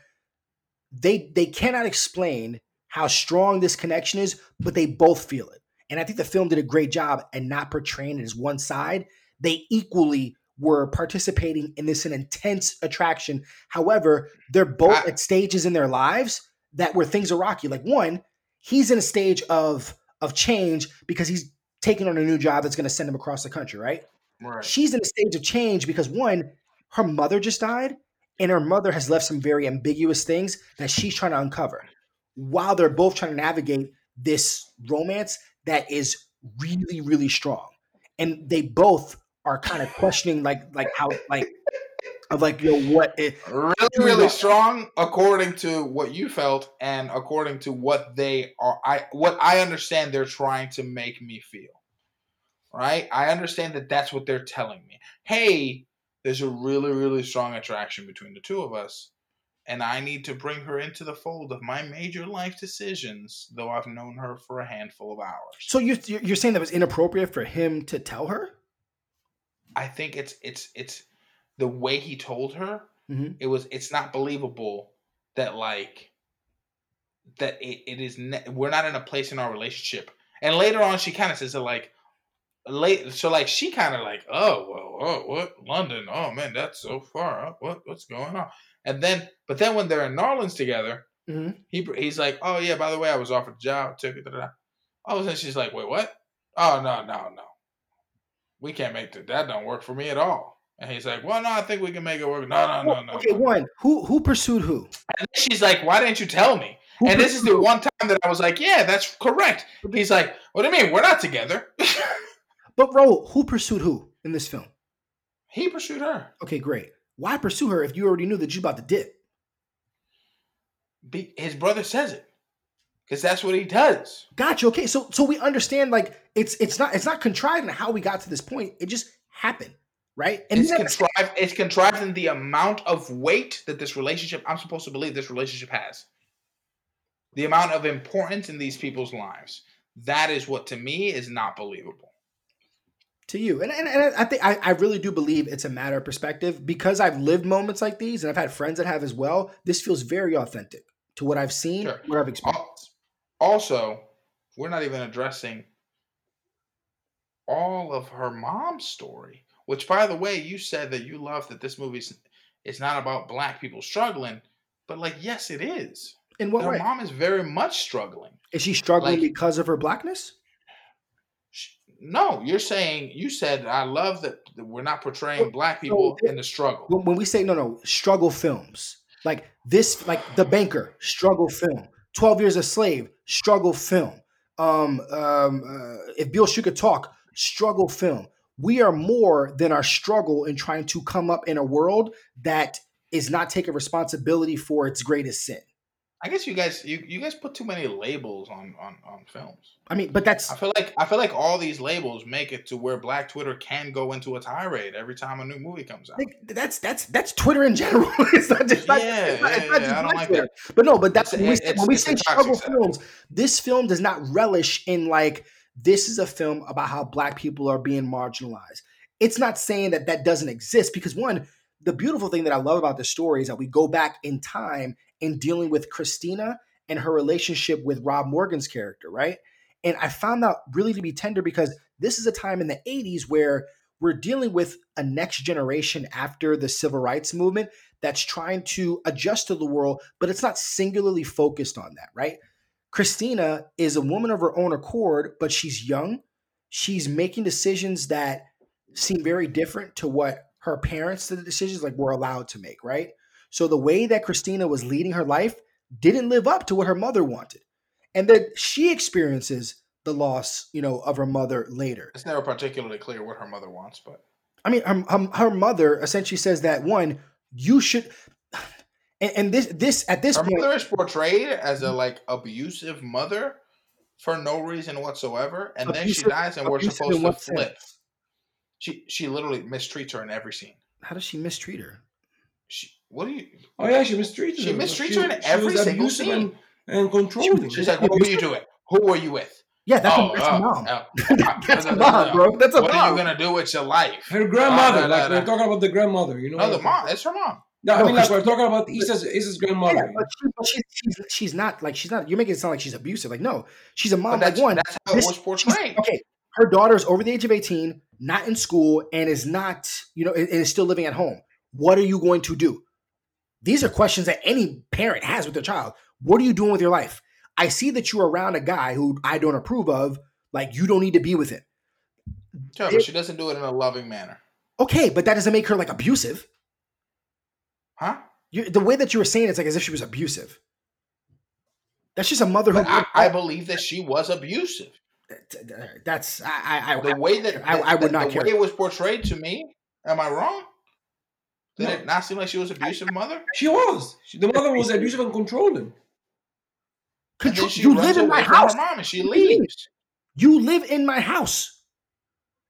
they they cannot explain how strong this connection is but they both feel it. And i think the film did a great job at not portraying it as one side. They equally were participating in this an intense attraction. However they're both I- at stages in their lives that where things are rocky. Like one he's in a stage of of change because he's taking on a new job that's going to send him across the country right right she's in a stage of change because one, her mother just died, and her mother has left some very ambiguous things that she's trying to uncover. While they're both trying to navigate this romance that is really, really strong, and they both are kind of questioning, like, like how, like, of like you know what it, really, really strong according to what you felt and according to what they are. I what I understand they're trying to make me feel. Right? I understand that that's what they're telling me. Hey, there's a really, really strong attraction between the two of us, and I need to bring her into the fold of my major life decisions, though I've known her for a handful of hours. so you're you're saying that was inappropriate for him to tell her I think it's it's it's the way he told her. Mhm. It was it's not believable that like that it, it is ne- we're not in a place in our relationship. And later on, she kind of says it like late. So like she kind of like oh well oh what London oh man that's so far up what what's going on and then but then when they're in New Orleans together Mhm. he he's like oh yeah by the way I was offered a job took it all of a sudden she's like wait what oh no no no we can't make that that don't work for me at all and he's like well no I think we can make it work no no no no okay one who who pursued who And then she's like, "Why didn't you tell me?" Who and this is the one time that I was like, "Yeah, that's correct." He's like, "What do you mean? We're not together." but bro who pursued who in this film he pursued her. okay great why pursue her if you already knew that you about to dip Be- His brother says it because that's what he does. Gotcha. Okay, so so we understand like it's it's not it's not contrived in how we got to this point. It just happened, right? it's then- contrived. It's contrived in the amount of weight that this relationship. I'm supposed to believe this relationship has. The amount of importance in these people's lives. That is what to me is not believable. to you, and and, and I think I, I really do believe it's a matter of perspective because I've lived moments like these, and I've had friends that have as well. This feels very authentic to what I've seen, Sure. what I've experienced. Also, we're not even addressing all of her mom's story. Which, by the way, you said that you love that this movie's it's not about black people struggling, but like, yes, it is. In what her way mom is very much struggling. is she struggling like- because of her blackness? No, you're saying you said I love that we're not portraying black people so- in the struggle. When, when we say no, no, struggle films like this, like The Banker, struggle film. Twelve Years a Slave, struggle film. Um, um, uh, If Beale Street Could Talk, struggle film. We are more than our struggle in trying to come up in a world that is not taking responsibility for its greatest sin. I guess you guys you, you guys put too many labels on, on on films. I mean, but that's I feel like I feel like all these labels make it to where Black Twitter can go into a tirade every time a new movie comes out. that's that's that's Twitter in general. it's not just not- Yeah, it's not- it's not yeah, just I don't like Twitter. But no, but that's It's- when we, when we say struggle films. This film does not relish in like this is a film about how black people are being marginalized. It's not saying that that doesn't exist because one, the beautiful thing that I love about the story is that we go back in time in dealing with Christina and her relationship with Rob Morgan's character, right? And I found that really to be tender because this is a time in the 80s where we're dealing with a next generation after the civil rights movement that's trying to adjust to the world, but it's not singularly focused on that, right? Christina is a woman of her own accord, but she's young. She's making decisions that seem very different to what her parents, the decisions like were allowed to make, right? So the way that Christina was leading her life didn't live up to what her mother wanted. And that she experiences the loss, you know, of her mother later. It's never particularly clear what her mother wants, but I mean, her, her, her mother essentially says that one, you should, and, and this this at this her point, mother is portrayed as a like abusive mother for no reason whatsoever, and then she dies, and we're supposed to flip. sense? She she literally mistreats her in every scene. how does she mistreat her? She what do you? Oh yeah, she mistreated She her. mistreats her in every was single scene. and, and controlling. She's like, what were you doing? Who were you with? Yeah, that's, oh, a, that's a mom. oh, oh. that's no, a no, no, mom, no. bro. That's a What mom. are you gonna do with your life? her grandmother. No, like no, we're talking about the grandmother. You know. No, the mom. It's her mom. No, I mean like we're talking about Issa's Issa's grandmother. Yeah, but, she, but she's, she's she's not like she's not. You're making it sound like she's abusive. Like no, she's a mom. But Like that's, one, that's how this- it was portrayed. okay, her daughter's over the age of 18, not in school, and is not you know and is still living at home. What are you going to do? These are questions that any parent has with their child. What are you doing with your life? I see that you're around a guy who I don't approve of. Like you don't need to be with him. Sure, but she doesn't do it in a loving manner, Okay, but that doesn't make her like abusive. Huh? You, the way that you were saying it's like as if she was abusive. That's just a mother who. I, I believe that she was abusive. that's I I, The I way that I- I would that- not the care. way it was portrayed to me. Am I wrong? Did No. it not seem like she was abusive mother? She was. She, the mother was abusive and controlling. Control, then she you live in my away from her house. mom and she What do you mean? leaves. You live in my house.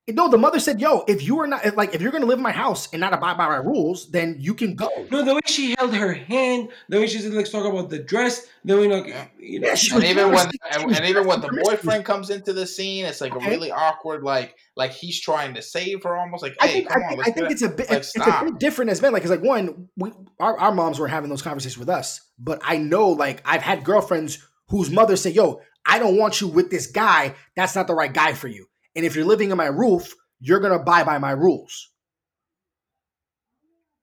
No, the mother said, "Yo, if you are not like if you're gonna live in my house and not abide by my rules, then you can go." No, the way she held her hand, the way she said, "Let's talk about the dress," the way like you know, Yeah, And even when and, and even when the boyfriend comes into the scene, it's like Okay. a really awkward, like like he's trying to save her, almost like, I think come I think, let's I think it's a bit like, it's a bit different as men. Like, it's like one, we our, our moms were having those conversations with us, but I know like I've had girlfriends whose mothers say, "Yo, I don't want you with this guy. That's not the right guy for you. And if you're living in my roof, you're gonna abide by my rules."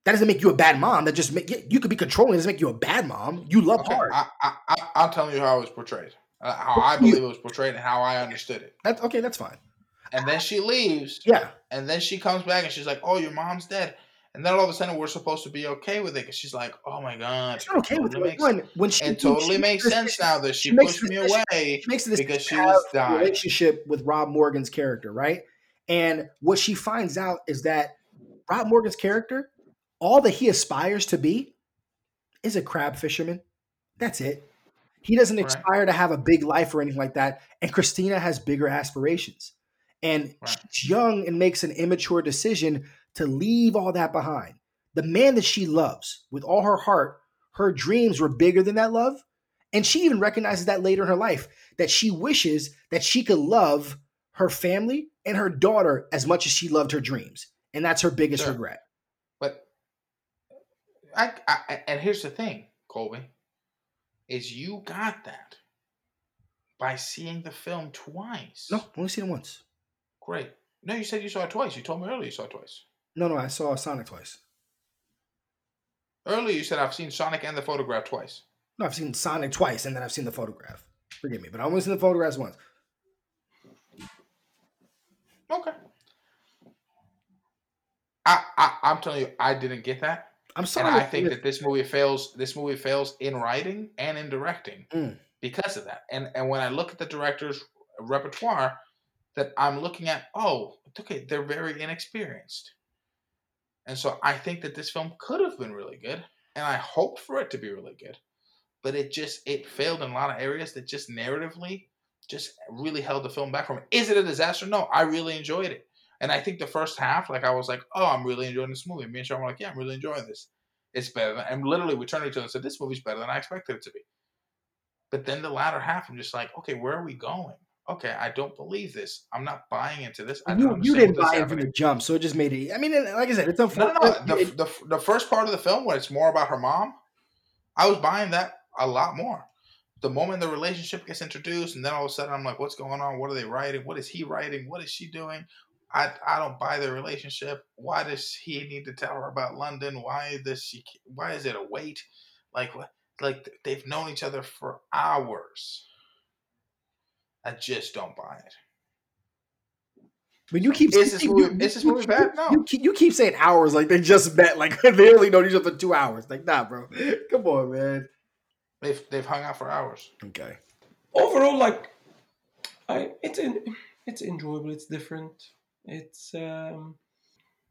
That doesn't make you a bad mom. That just make you could be controlling. It doesn't make you a bad mom. You love Okay, hard. I, I, I, I'm telling you how it was portrayed, uh, how I believe it was portrayed, and how I understood it. That's okay. That's fine. And then she leaves, Yeah. and then she comes back, and she's like, "Oh, your mom's dead." And then all of a sudden, we're supposed to be okay with it because she's like, "Oh my god, It's not okay with it. makes, When when she it totally she makes sense now that she, she pushed me away She makes this because she was a dying." relationship with Rob Morgan's character, right? And what she finds out is that Rob Morgan's character, all that he aspires to be, is a crab fisherman. That's it. He doesn't Right. aspire to have a big life or anything like that. And Christina has bigger aspirations. And Right. she's young and makes an immature decision to leave all that behind. The man that she loves with all her heart, her dreams were bigger than that love. And she even recognizes that later in her life that she wishes that she could love her family and her daughter as much as she loved her dreams. And that's her biggest Sure. regret. But I, I and here's the thing, Colby, is you got that by seeing the film twice. No, only seen it once. Great. No, you said you saw it twice. You told me earlier you saw it twice. No, no, I saw Sonic twice. Earlier you said I've seen Sonic and the photograph twice. No, I've seen Sonic twice, and then I've seen the photograph. Forgive me, but I've only seen the photographs once. Okay. I, I I'm telling you, I didn't get that. I'm sorry. and I think that this movie fails. This movie fails in writing and in directing Mm. because of that. And and when I look at the director's repertoire, that I'm looking at, oh, okay, they're very inexperienced. And so I think that this film could have been really good, and I hoped for it to be really good, but it just it failed in a lot of areas that just narratively just really held the film back from it. Is it a disaster? No, I really enjoyed it. And I think the first half, like I was like, oh, I'm really enjoying this movie. Me and Sean were like, yeah, I'm really enjoying this. It's better than, and literally we turned to each other and said, this movie's better than I expected it to be. But then the latter half, I'm just like, okay, where are we going? Okay, I don't believe this. I'm not buying into this. I don't you, you didn't buy it from the jump, so it just made it. I mean, like I said, it's unfortunate. no, no. The, the, the first part of the film, where it's more about her mom, I was buying that a lot more. The moment the relationship gets introduced, and then all of a sudden I'm like, what's going on? What are they writing? What is he writing? What is she doing? I, I don't buy their relationship. Why does he need to tell her about London? Why does she? Why is it a wait? Like what? Like they've known each other for hours. I just don't buy it. But you keep Is this movie- you- is this movie you- bad? No. You keep, you keep saying hours like they just met, like they only known each other for two hours. Like, nah, bro. Come on, man. They've they've hung out for hours. Okay. overall, like, I it's in, it's enjoyable. It's different. It's um,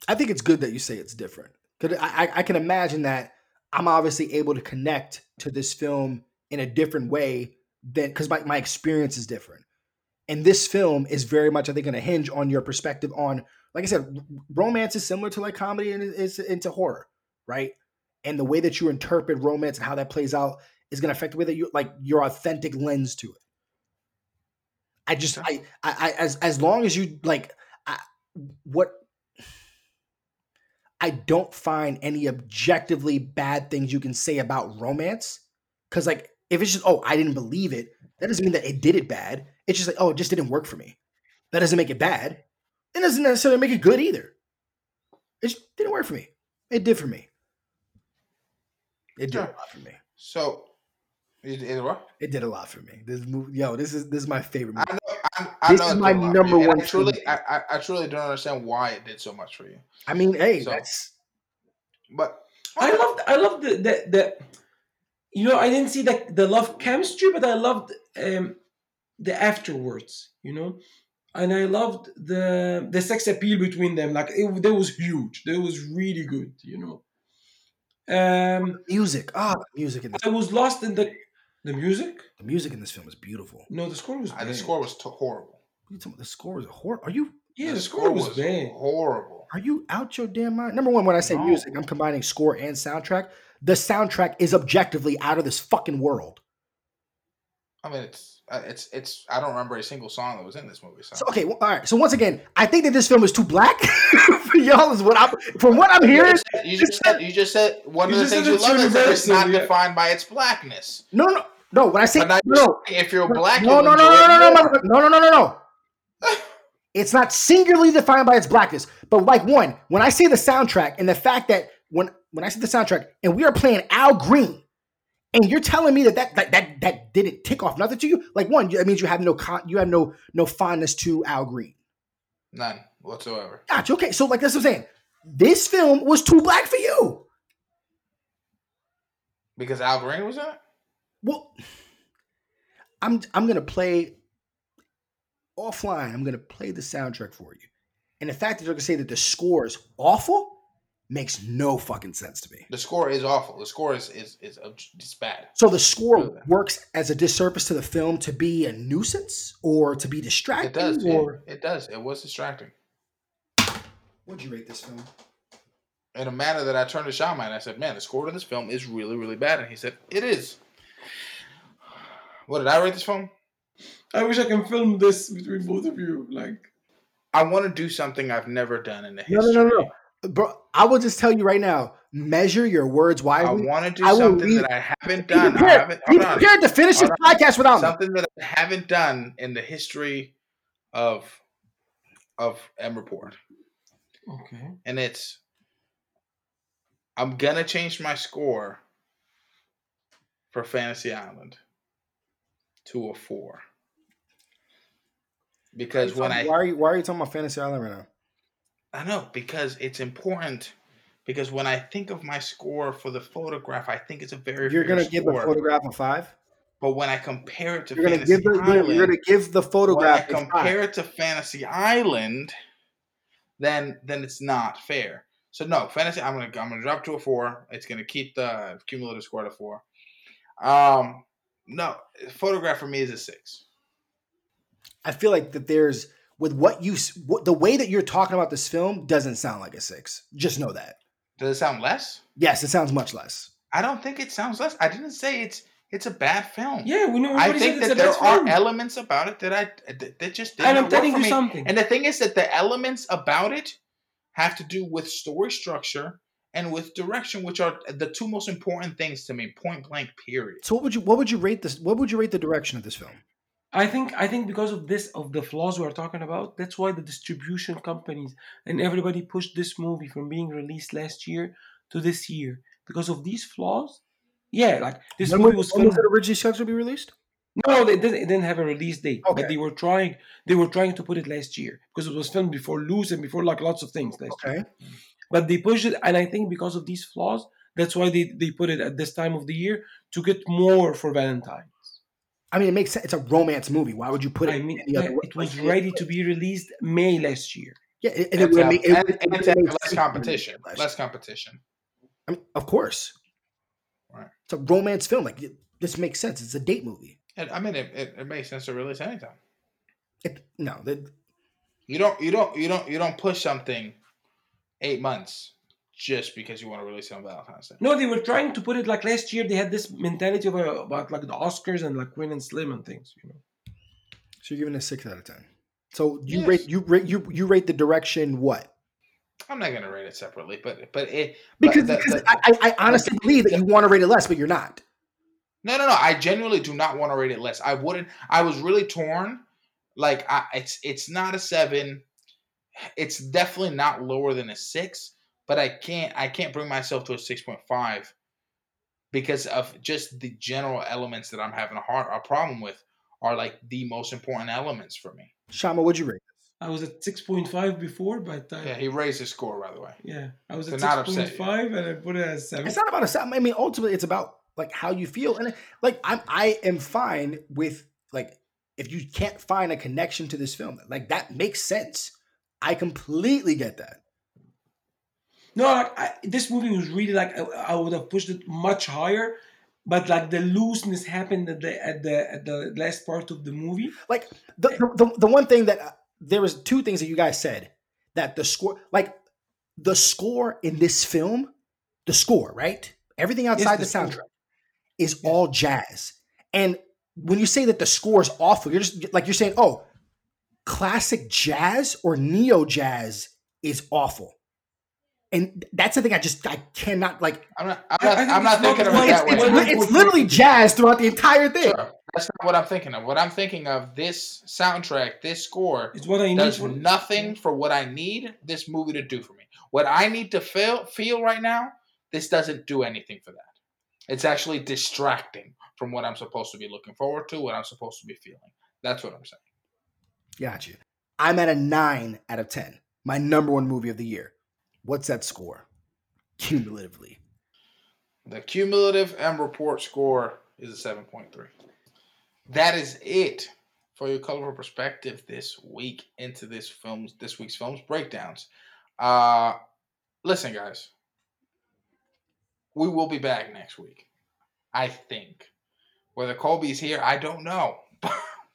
I think it's good that you say it's different because I, I, I can imagine that I'm obviously able to connect to this film in a different way than because my, my experience is different. And this film is very much, I think, going to hinge on your perspective on, like I said, romance is similar to like comedy and is into horror, right? And the way that you interpret romance and how that plays out is going to affect the way that you like your authentic lens to it. I just, I, I, I as as long as you like, I, what I don't find any objectively bad things you can say about romance. Cause like if it's just, oh, I didn't believe it, that doesn't mean that it did it bad. It's just like, oh, it just didn't work for me. That doesn't make it bad. It doesn't necessarily make it good either. It just didn't work for me. It did for me. It did Sure. a lot for me. So, it what? It did a lot for me. This movie, yo, this is this is my favorite movie. I know. I, I This know is my did a lot for number one I truly. I, I, truly don't understand why it did so much for you. I mean, hey, So- that's But I love, I loved the the, the you know I didn't see the the love chemistry, but I loved um the afterwards. You know. And I loved the the sex appeal between them. Like it, that was huge. That was really good. You know. Um, Music. Ah, the music in this. I was lost in the the music. The music in this film is beautiful. No, the score was Uh, bad. the score was t- horrible. What are you talking about? The score is a horror. Are you yeah, the, score, was, bad. horrible. are you out your damn mind? Number one, when I say No. music, I'm combining score and soundtrack. The soundtrack is objectively out of this fucking world. I mean, it's uh, it's it's. I don't remember a single song that was in this movie. So, So okay, well, all right. So once again, I think that this film is too black for y'all. Is what I'm from what I'm hearing. you just said you just said one of the things you love is that it's not yeah. defined by its blackness. No, no, no. When I say no, you're no, saying if you're black, no, no, no, no, no, no, no, no, no, no, no. It's not singularly defined by its blackness, but like one, when I say the soundtrack and the fact that when when I say the soundtrack and we are playing Al Green, and you're telling me that that that that, that didn't tick off nothing to you, like one, that means you have no con, you have no no fondness to Al Green. None whatsoever. Gotcha. Okay, so like that's what I'm saying. This film was too black for you. Because Al Green was in it. Well, I'm I'm gonna play offline. I'm gonna play the soundtrack for you, and the fact that you're gonna say that the score is awful makes no fucking sense to me. The score is awful. The score is is is ob- it's bad. So the score Really? works as a disservice to the film to be a nuisance or to be distracting. It does. Or It does. It was distracting. what'd you rate this film? In a manner that I turned to Shama and I said, "Man, the score to this film is really, really bad." And he said, "It is." What did I rate this film? I wish I can film this between both of you. Like, I want to do something I've never done in the No, history. no, no, no, bro. I will just tell you right now. Measure your words Why I want to do I something read- that I haven't Be done. I prepared. haven't. Be Hold on. to finish this Hold podcast without me. Something that I haven't done in the history of of M Report, okay, and it's I'm gonna change my score for Fantasy Island to a four because when I why are you why are you talking about Fantasy Island right now? I know because it's important. Because when I think of my score for the photograph, I think it's a very You're fair gonna give the photograph a five. But when I compare it to You're gonna Fantasy give the you're, Island, you're gonna give the when I photograph compare it to Fantasy Island, then then it's not fair. So no, Fantasy. I'm gonna I'm gonna drop to a four. It's gonna keep the cumulative score to four. Um, no, photograph for me is a six. I feel like that there's with what you what, the way that you're talking about this film doesn't sound like a six. Just know that. Does it sound less? Yes, it sounds much less. I don't think it sounds less. I didn't say it's it's a bad film. yeah, we know. I think that there are film. elements about it that I that, that just didn't and I'm work telling for you me. something. And the thing is that the elements about it have to do with story structure and with direction, which are the two most important things to me. Point blank. Period. So what would you what would you rate this? What would you rate the direction of this film? I think I think because of this of the flaws we are talking about, that's why the distribution companies and everybody pushed this movie from being released last year to this year because of these flaws. Yeah, like this when movie was, when was it originally scheduled to be released? No, they didn't, it didn't have a release date, Okay. but they were trying. They were trying to put it last year because it was filmed before Loose and before like lots of things last year. Okay. But they pushed it, and I think because of these flaws, that's why they they put it at this time of the year to get more for Valentine. I mean, it makes sense. It's a romance movie. Why would you put it I mean, any other yeah, way? it was Like, ready to be released May last year. Yeah, and it And, would make it, and- would- it and would to have make less competition. release Less competition. I mean, of course. Right. It's a romance film. Like it- this makes sense. It's a date movie. And, I mean, it, it, it makes sense to release anytime. It, no, that, You don't you don't you don't you don't push something eight months just because you want to release it on Valentine's Day. No, they were trying to put it like last year. They had this mentality of, uh, about like the Oscars and like Queen and Slim and things. You know. so you're giving it a six out of ten. So you Yes. rate you rate you you rate the direction what? I'm not gonna rate it separately, but but it Because, but the- because the- I, I I honestly believe that you want to rate it less, but you're not. No, no, no. I genuinely do not want to rate it less. I wouldn't. I was really torn. Like, I, it's it's not a seven. It's definitely not lower than a six. But I can't. I can't bring myself to a six point five because of just the general elements that I'm having a hard a problem with are like the most important elements for me. Shama, what'd you rate? I was at six point five before, but uh, Yeah, he raised his score by the way. yeah, I was To at not six upset point you. five, and I put it as seven. It's not about a seven. I mean, ultimately, it's about like how you feel, and like I'm I am fine with like if you can't find a connection to this film, like that makes sense. I completely get that. No, like, I, this movie was really like I, I would have pushed it much higher, but like the looseness happened at the at the at the last part of the movie. Like the the, the, one thing that uh, there was two things that you guys said that the score like the score in this film, the score, right? Everything outside the the, score. soundtrack is all jazz. And when you say that the score is awful, you're just like you're saying, oh, classic jazz or neo jazz is awful. And that's the thing I just I cannot like I'm not. I'm I- not, I think I'm not thinking of it that it's, way. it's, it's literally jazz throughout the entire thing. Sure. That's not what I'm thinking of. What I'm thinking of, this soundtrack, this score, It's what I need. does For, nothing for what I need this movie to do for me. What I need to feel feel right now, this doesn't do anything for that. It's actually distracting from what I'm supposed to be looking forward to, what I'm supposed to be feeling. That's what I'm saying. Got you. I'm at a nine out of ten. My number one movie of the year. What's that score? Cumulatively. The cumulative M report score is a 7.3. That is it for your colorful perspective this week into this films this week's films breakdowns. Uh listen guys. We will be back next week. I think. Whether Colby's here, I don't know.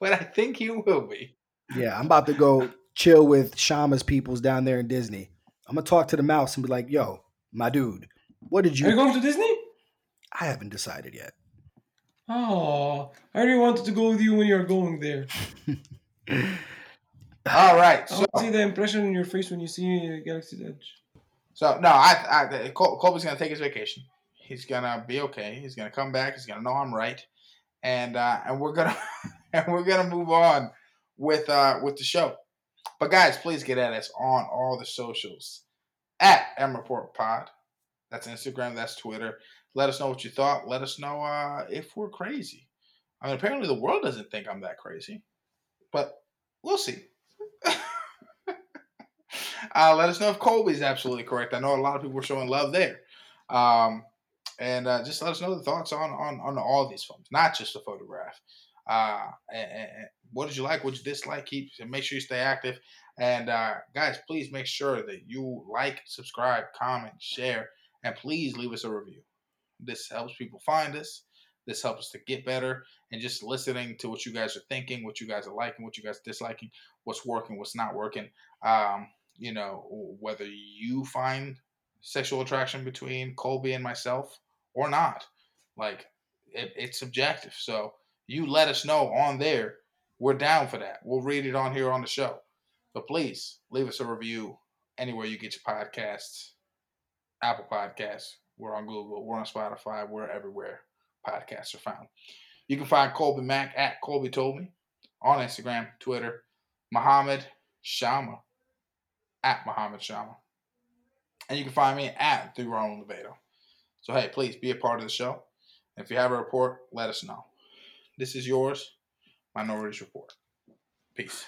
but I think he will be. Yeah, I'm about to go chill with Shama's peoples down there in Disney. I'm gonna talk to the mouse and be like, "Yo, my dude, what did you? Are you you?" going to Disney? I haven't decided yet. Oh, I already wanted to go with you when you're going there. All right. I So want to see the impression in your face when you see uh, Galaxy's Edge. So no, I, I Col- Colby's gonna take his vacation. He's gonna be okay. He's gonna come back. He's gonna know I'm right, and uh, and we're gonna and we're gonna move on with uh with the show. But guys, please get at us on all the socials at M Report Pod. That's Instagram. That's Twitter. Let us know what you thought. Let us know uh, if we're crazy. I mean, apparently the world doesn't think I'm that crazy, but we'll see. uh, let us know if Colby's absolutely correct. I know a lot of people were showing love there. Um, and uh, just let us know the thoughts on, on, on all these films, not just the photograph. Uh, and, what did you like? What you dislike? Keep and make sure you stay active. And uh, guys, please make sure that you like, subscribe, comment, share, and please leave us a review. This helps people find us. This helps us to get better. And just listening to what you guys are thinking, what you guys are liking, what you guys disliking, what's working, what's not working. Um, you know, whether you find sexual attraction between Colby and myself or not. Like, it, it's subjective. So you let us know on there. We're down for that. We'll read it on here on the show. But please leave us a review anywhere you get your podcasts. Apple Podcasts. We're on Google. We're on Spotify. We're everywhere podcasts are found. You can find Colby Mack at Colby Told Me on Instagram, Twitter, Muhammad Shama at Muhammad Shama. And you can find me at The Ronald Levato. So, hey, please be a part of the show. If you have a report, let us know. This is yours, Minorities Report. Peace.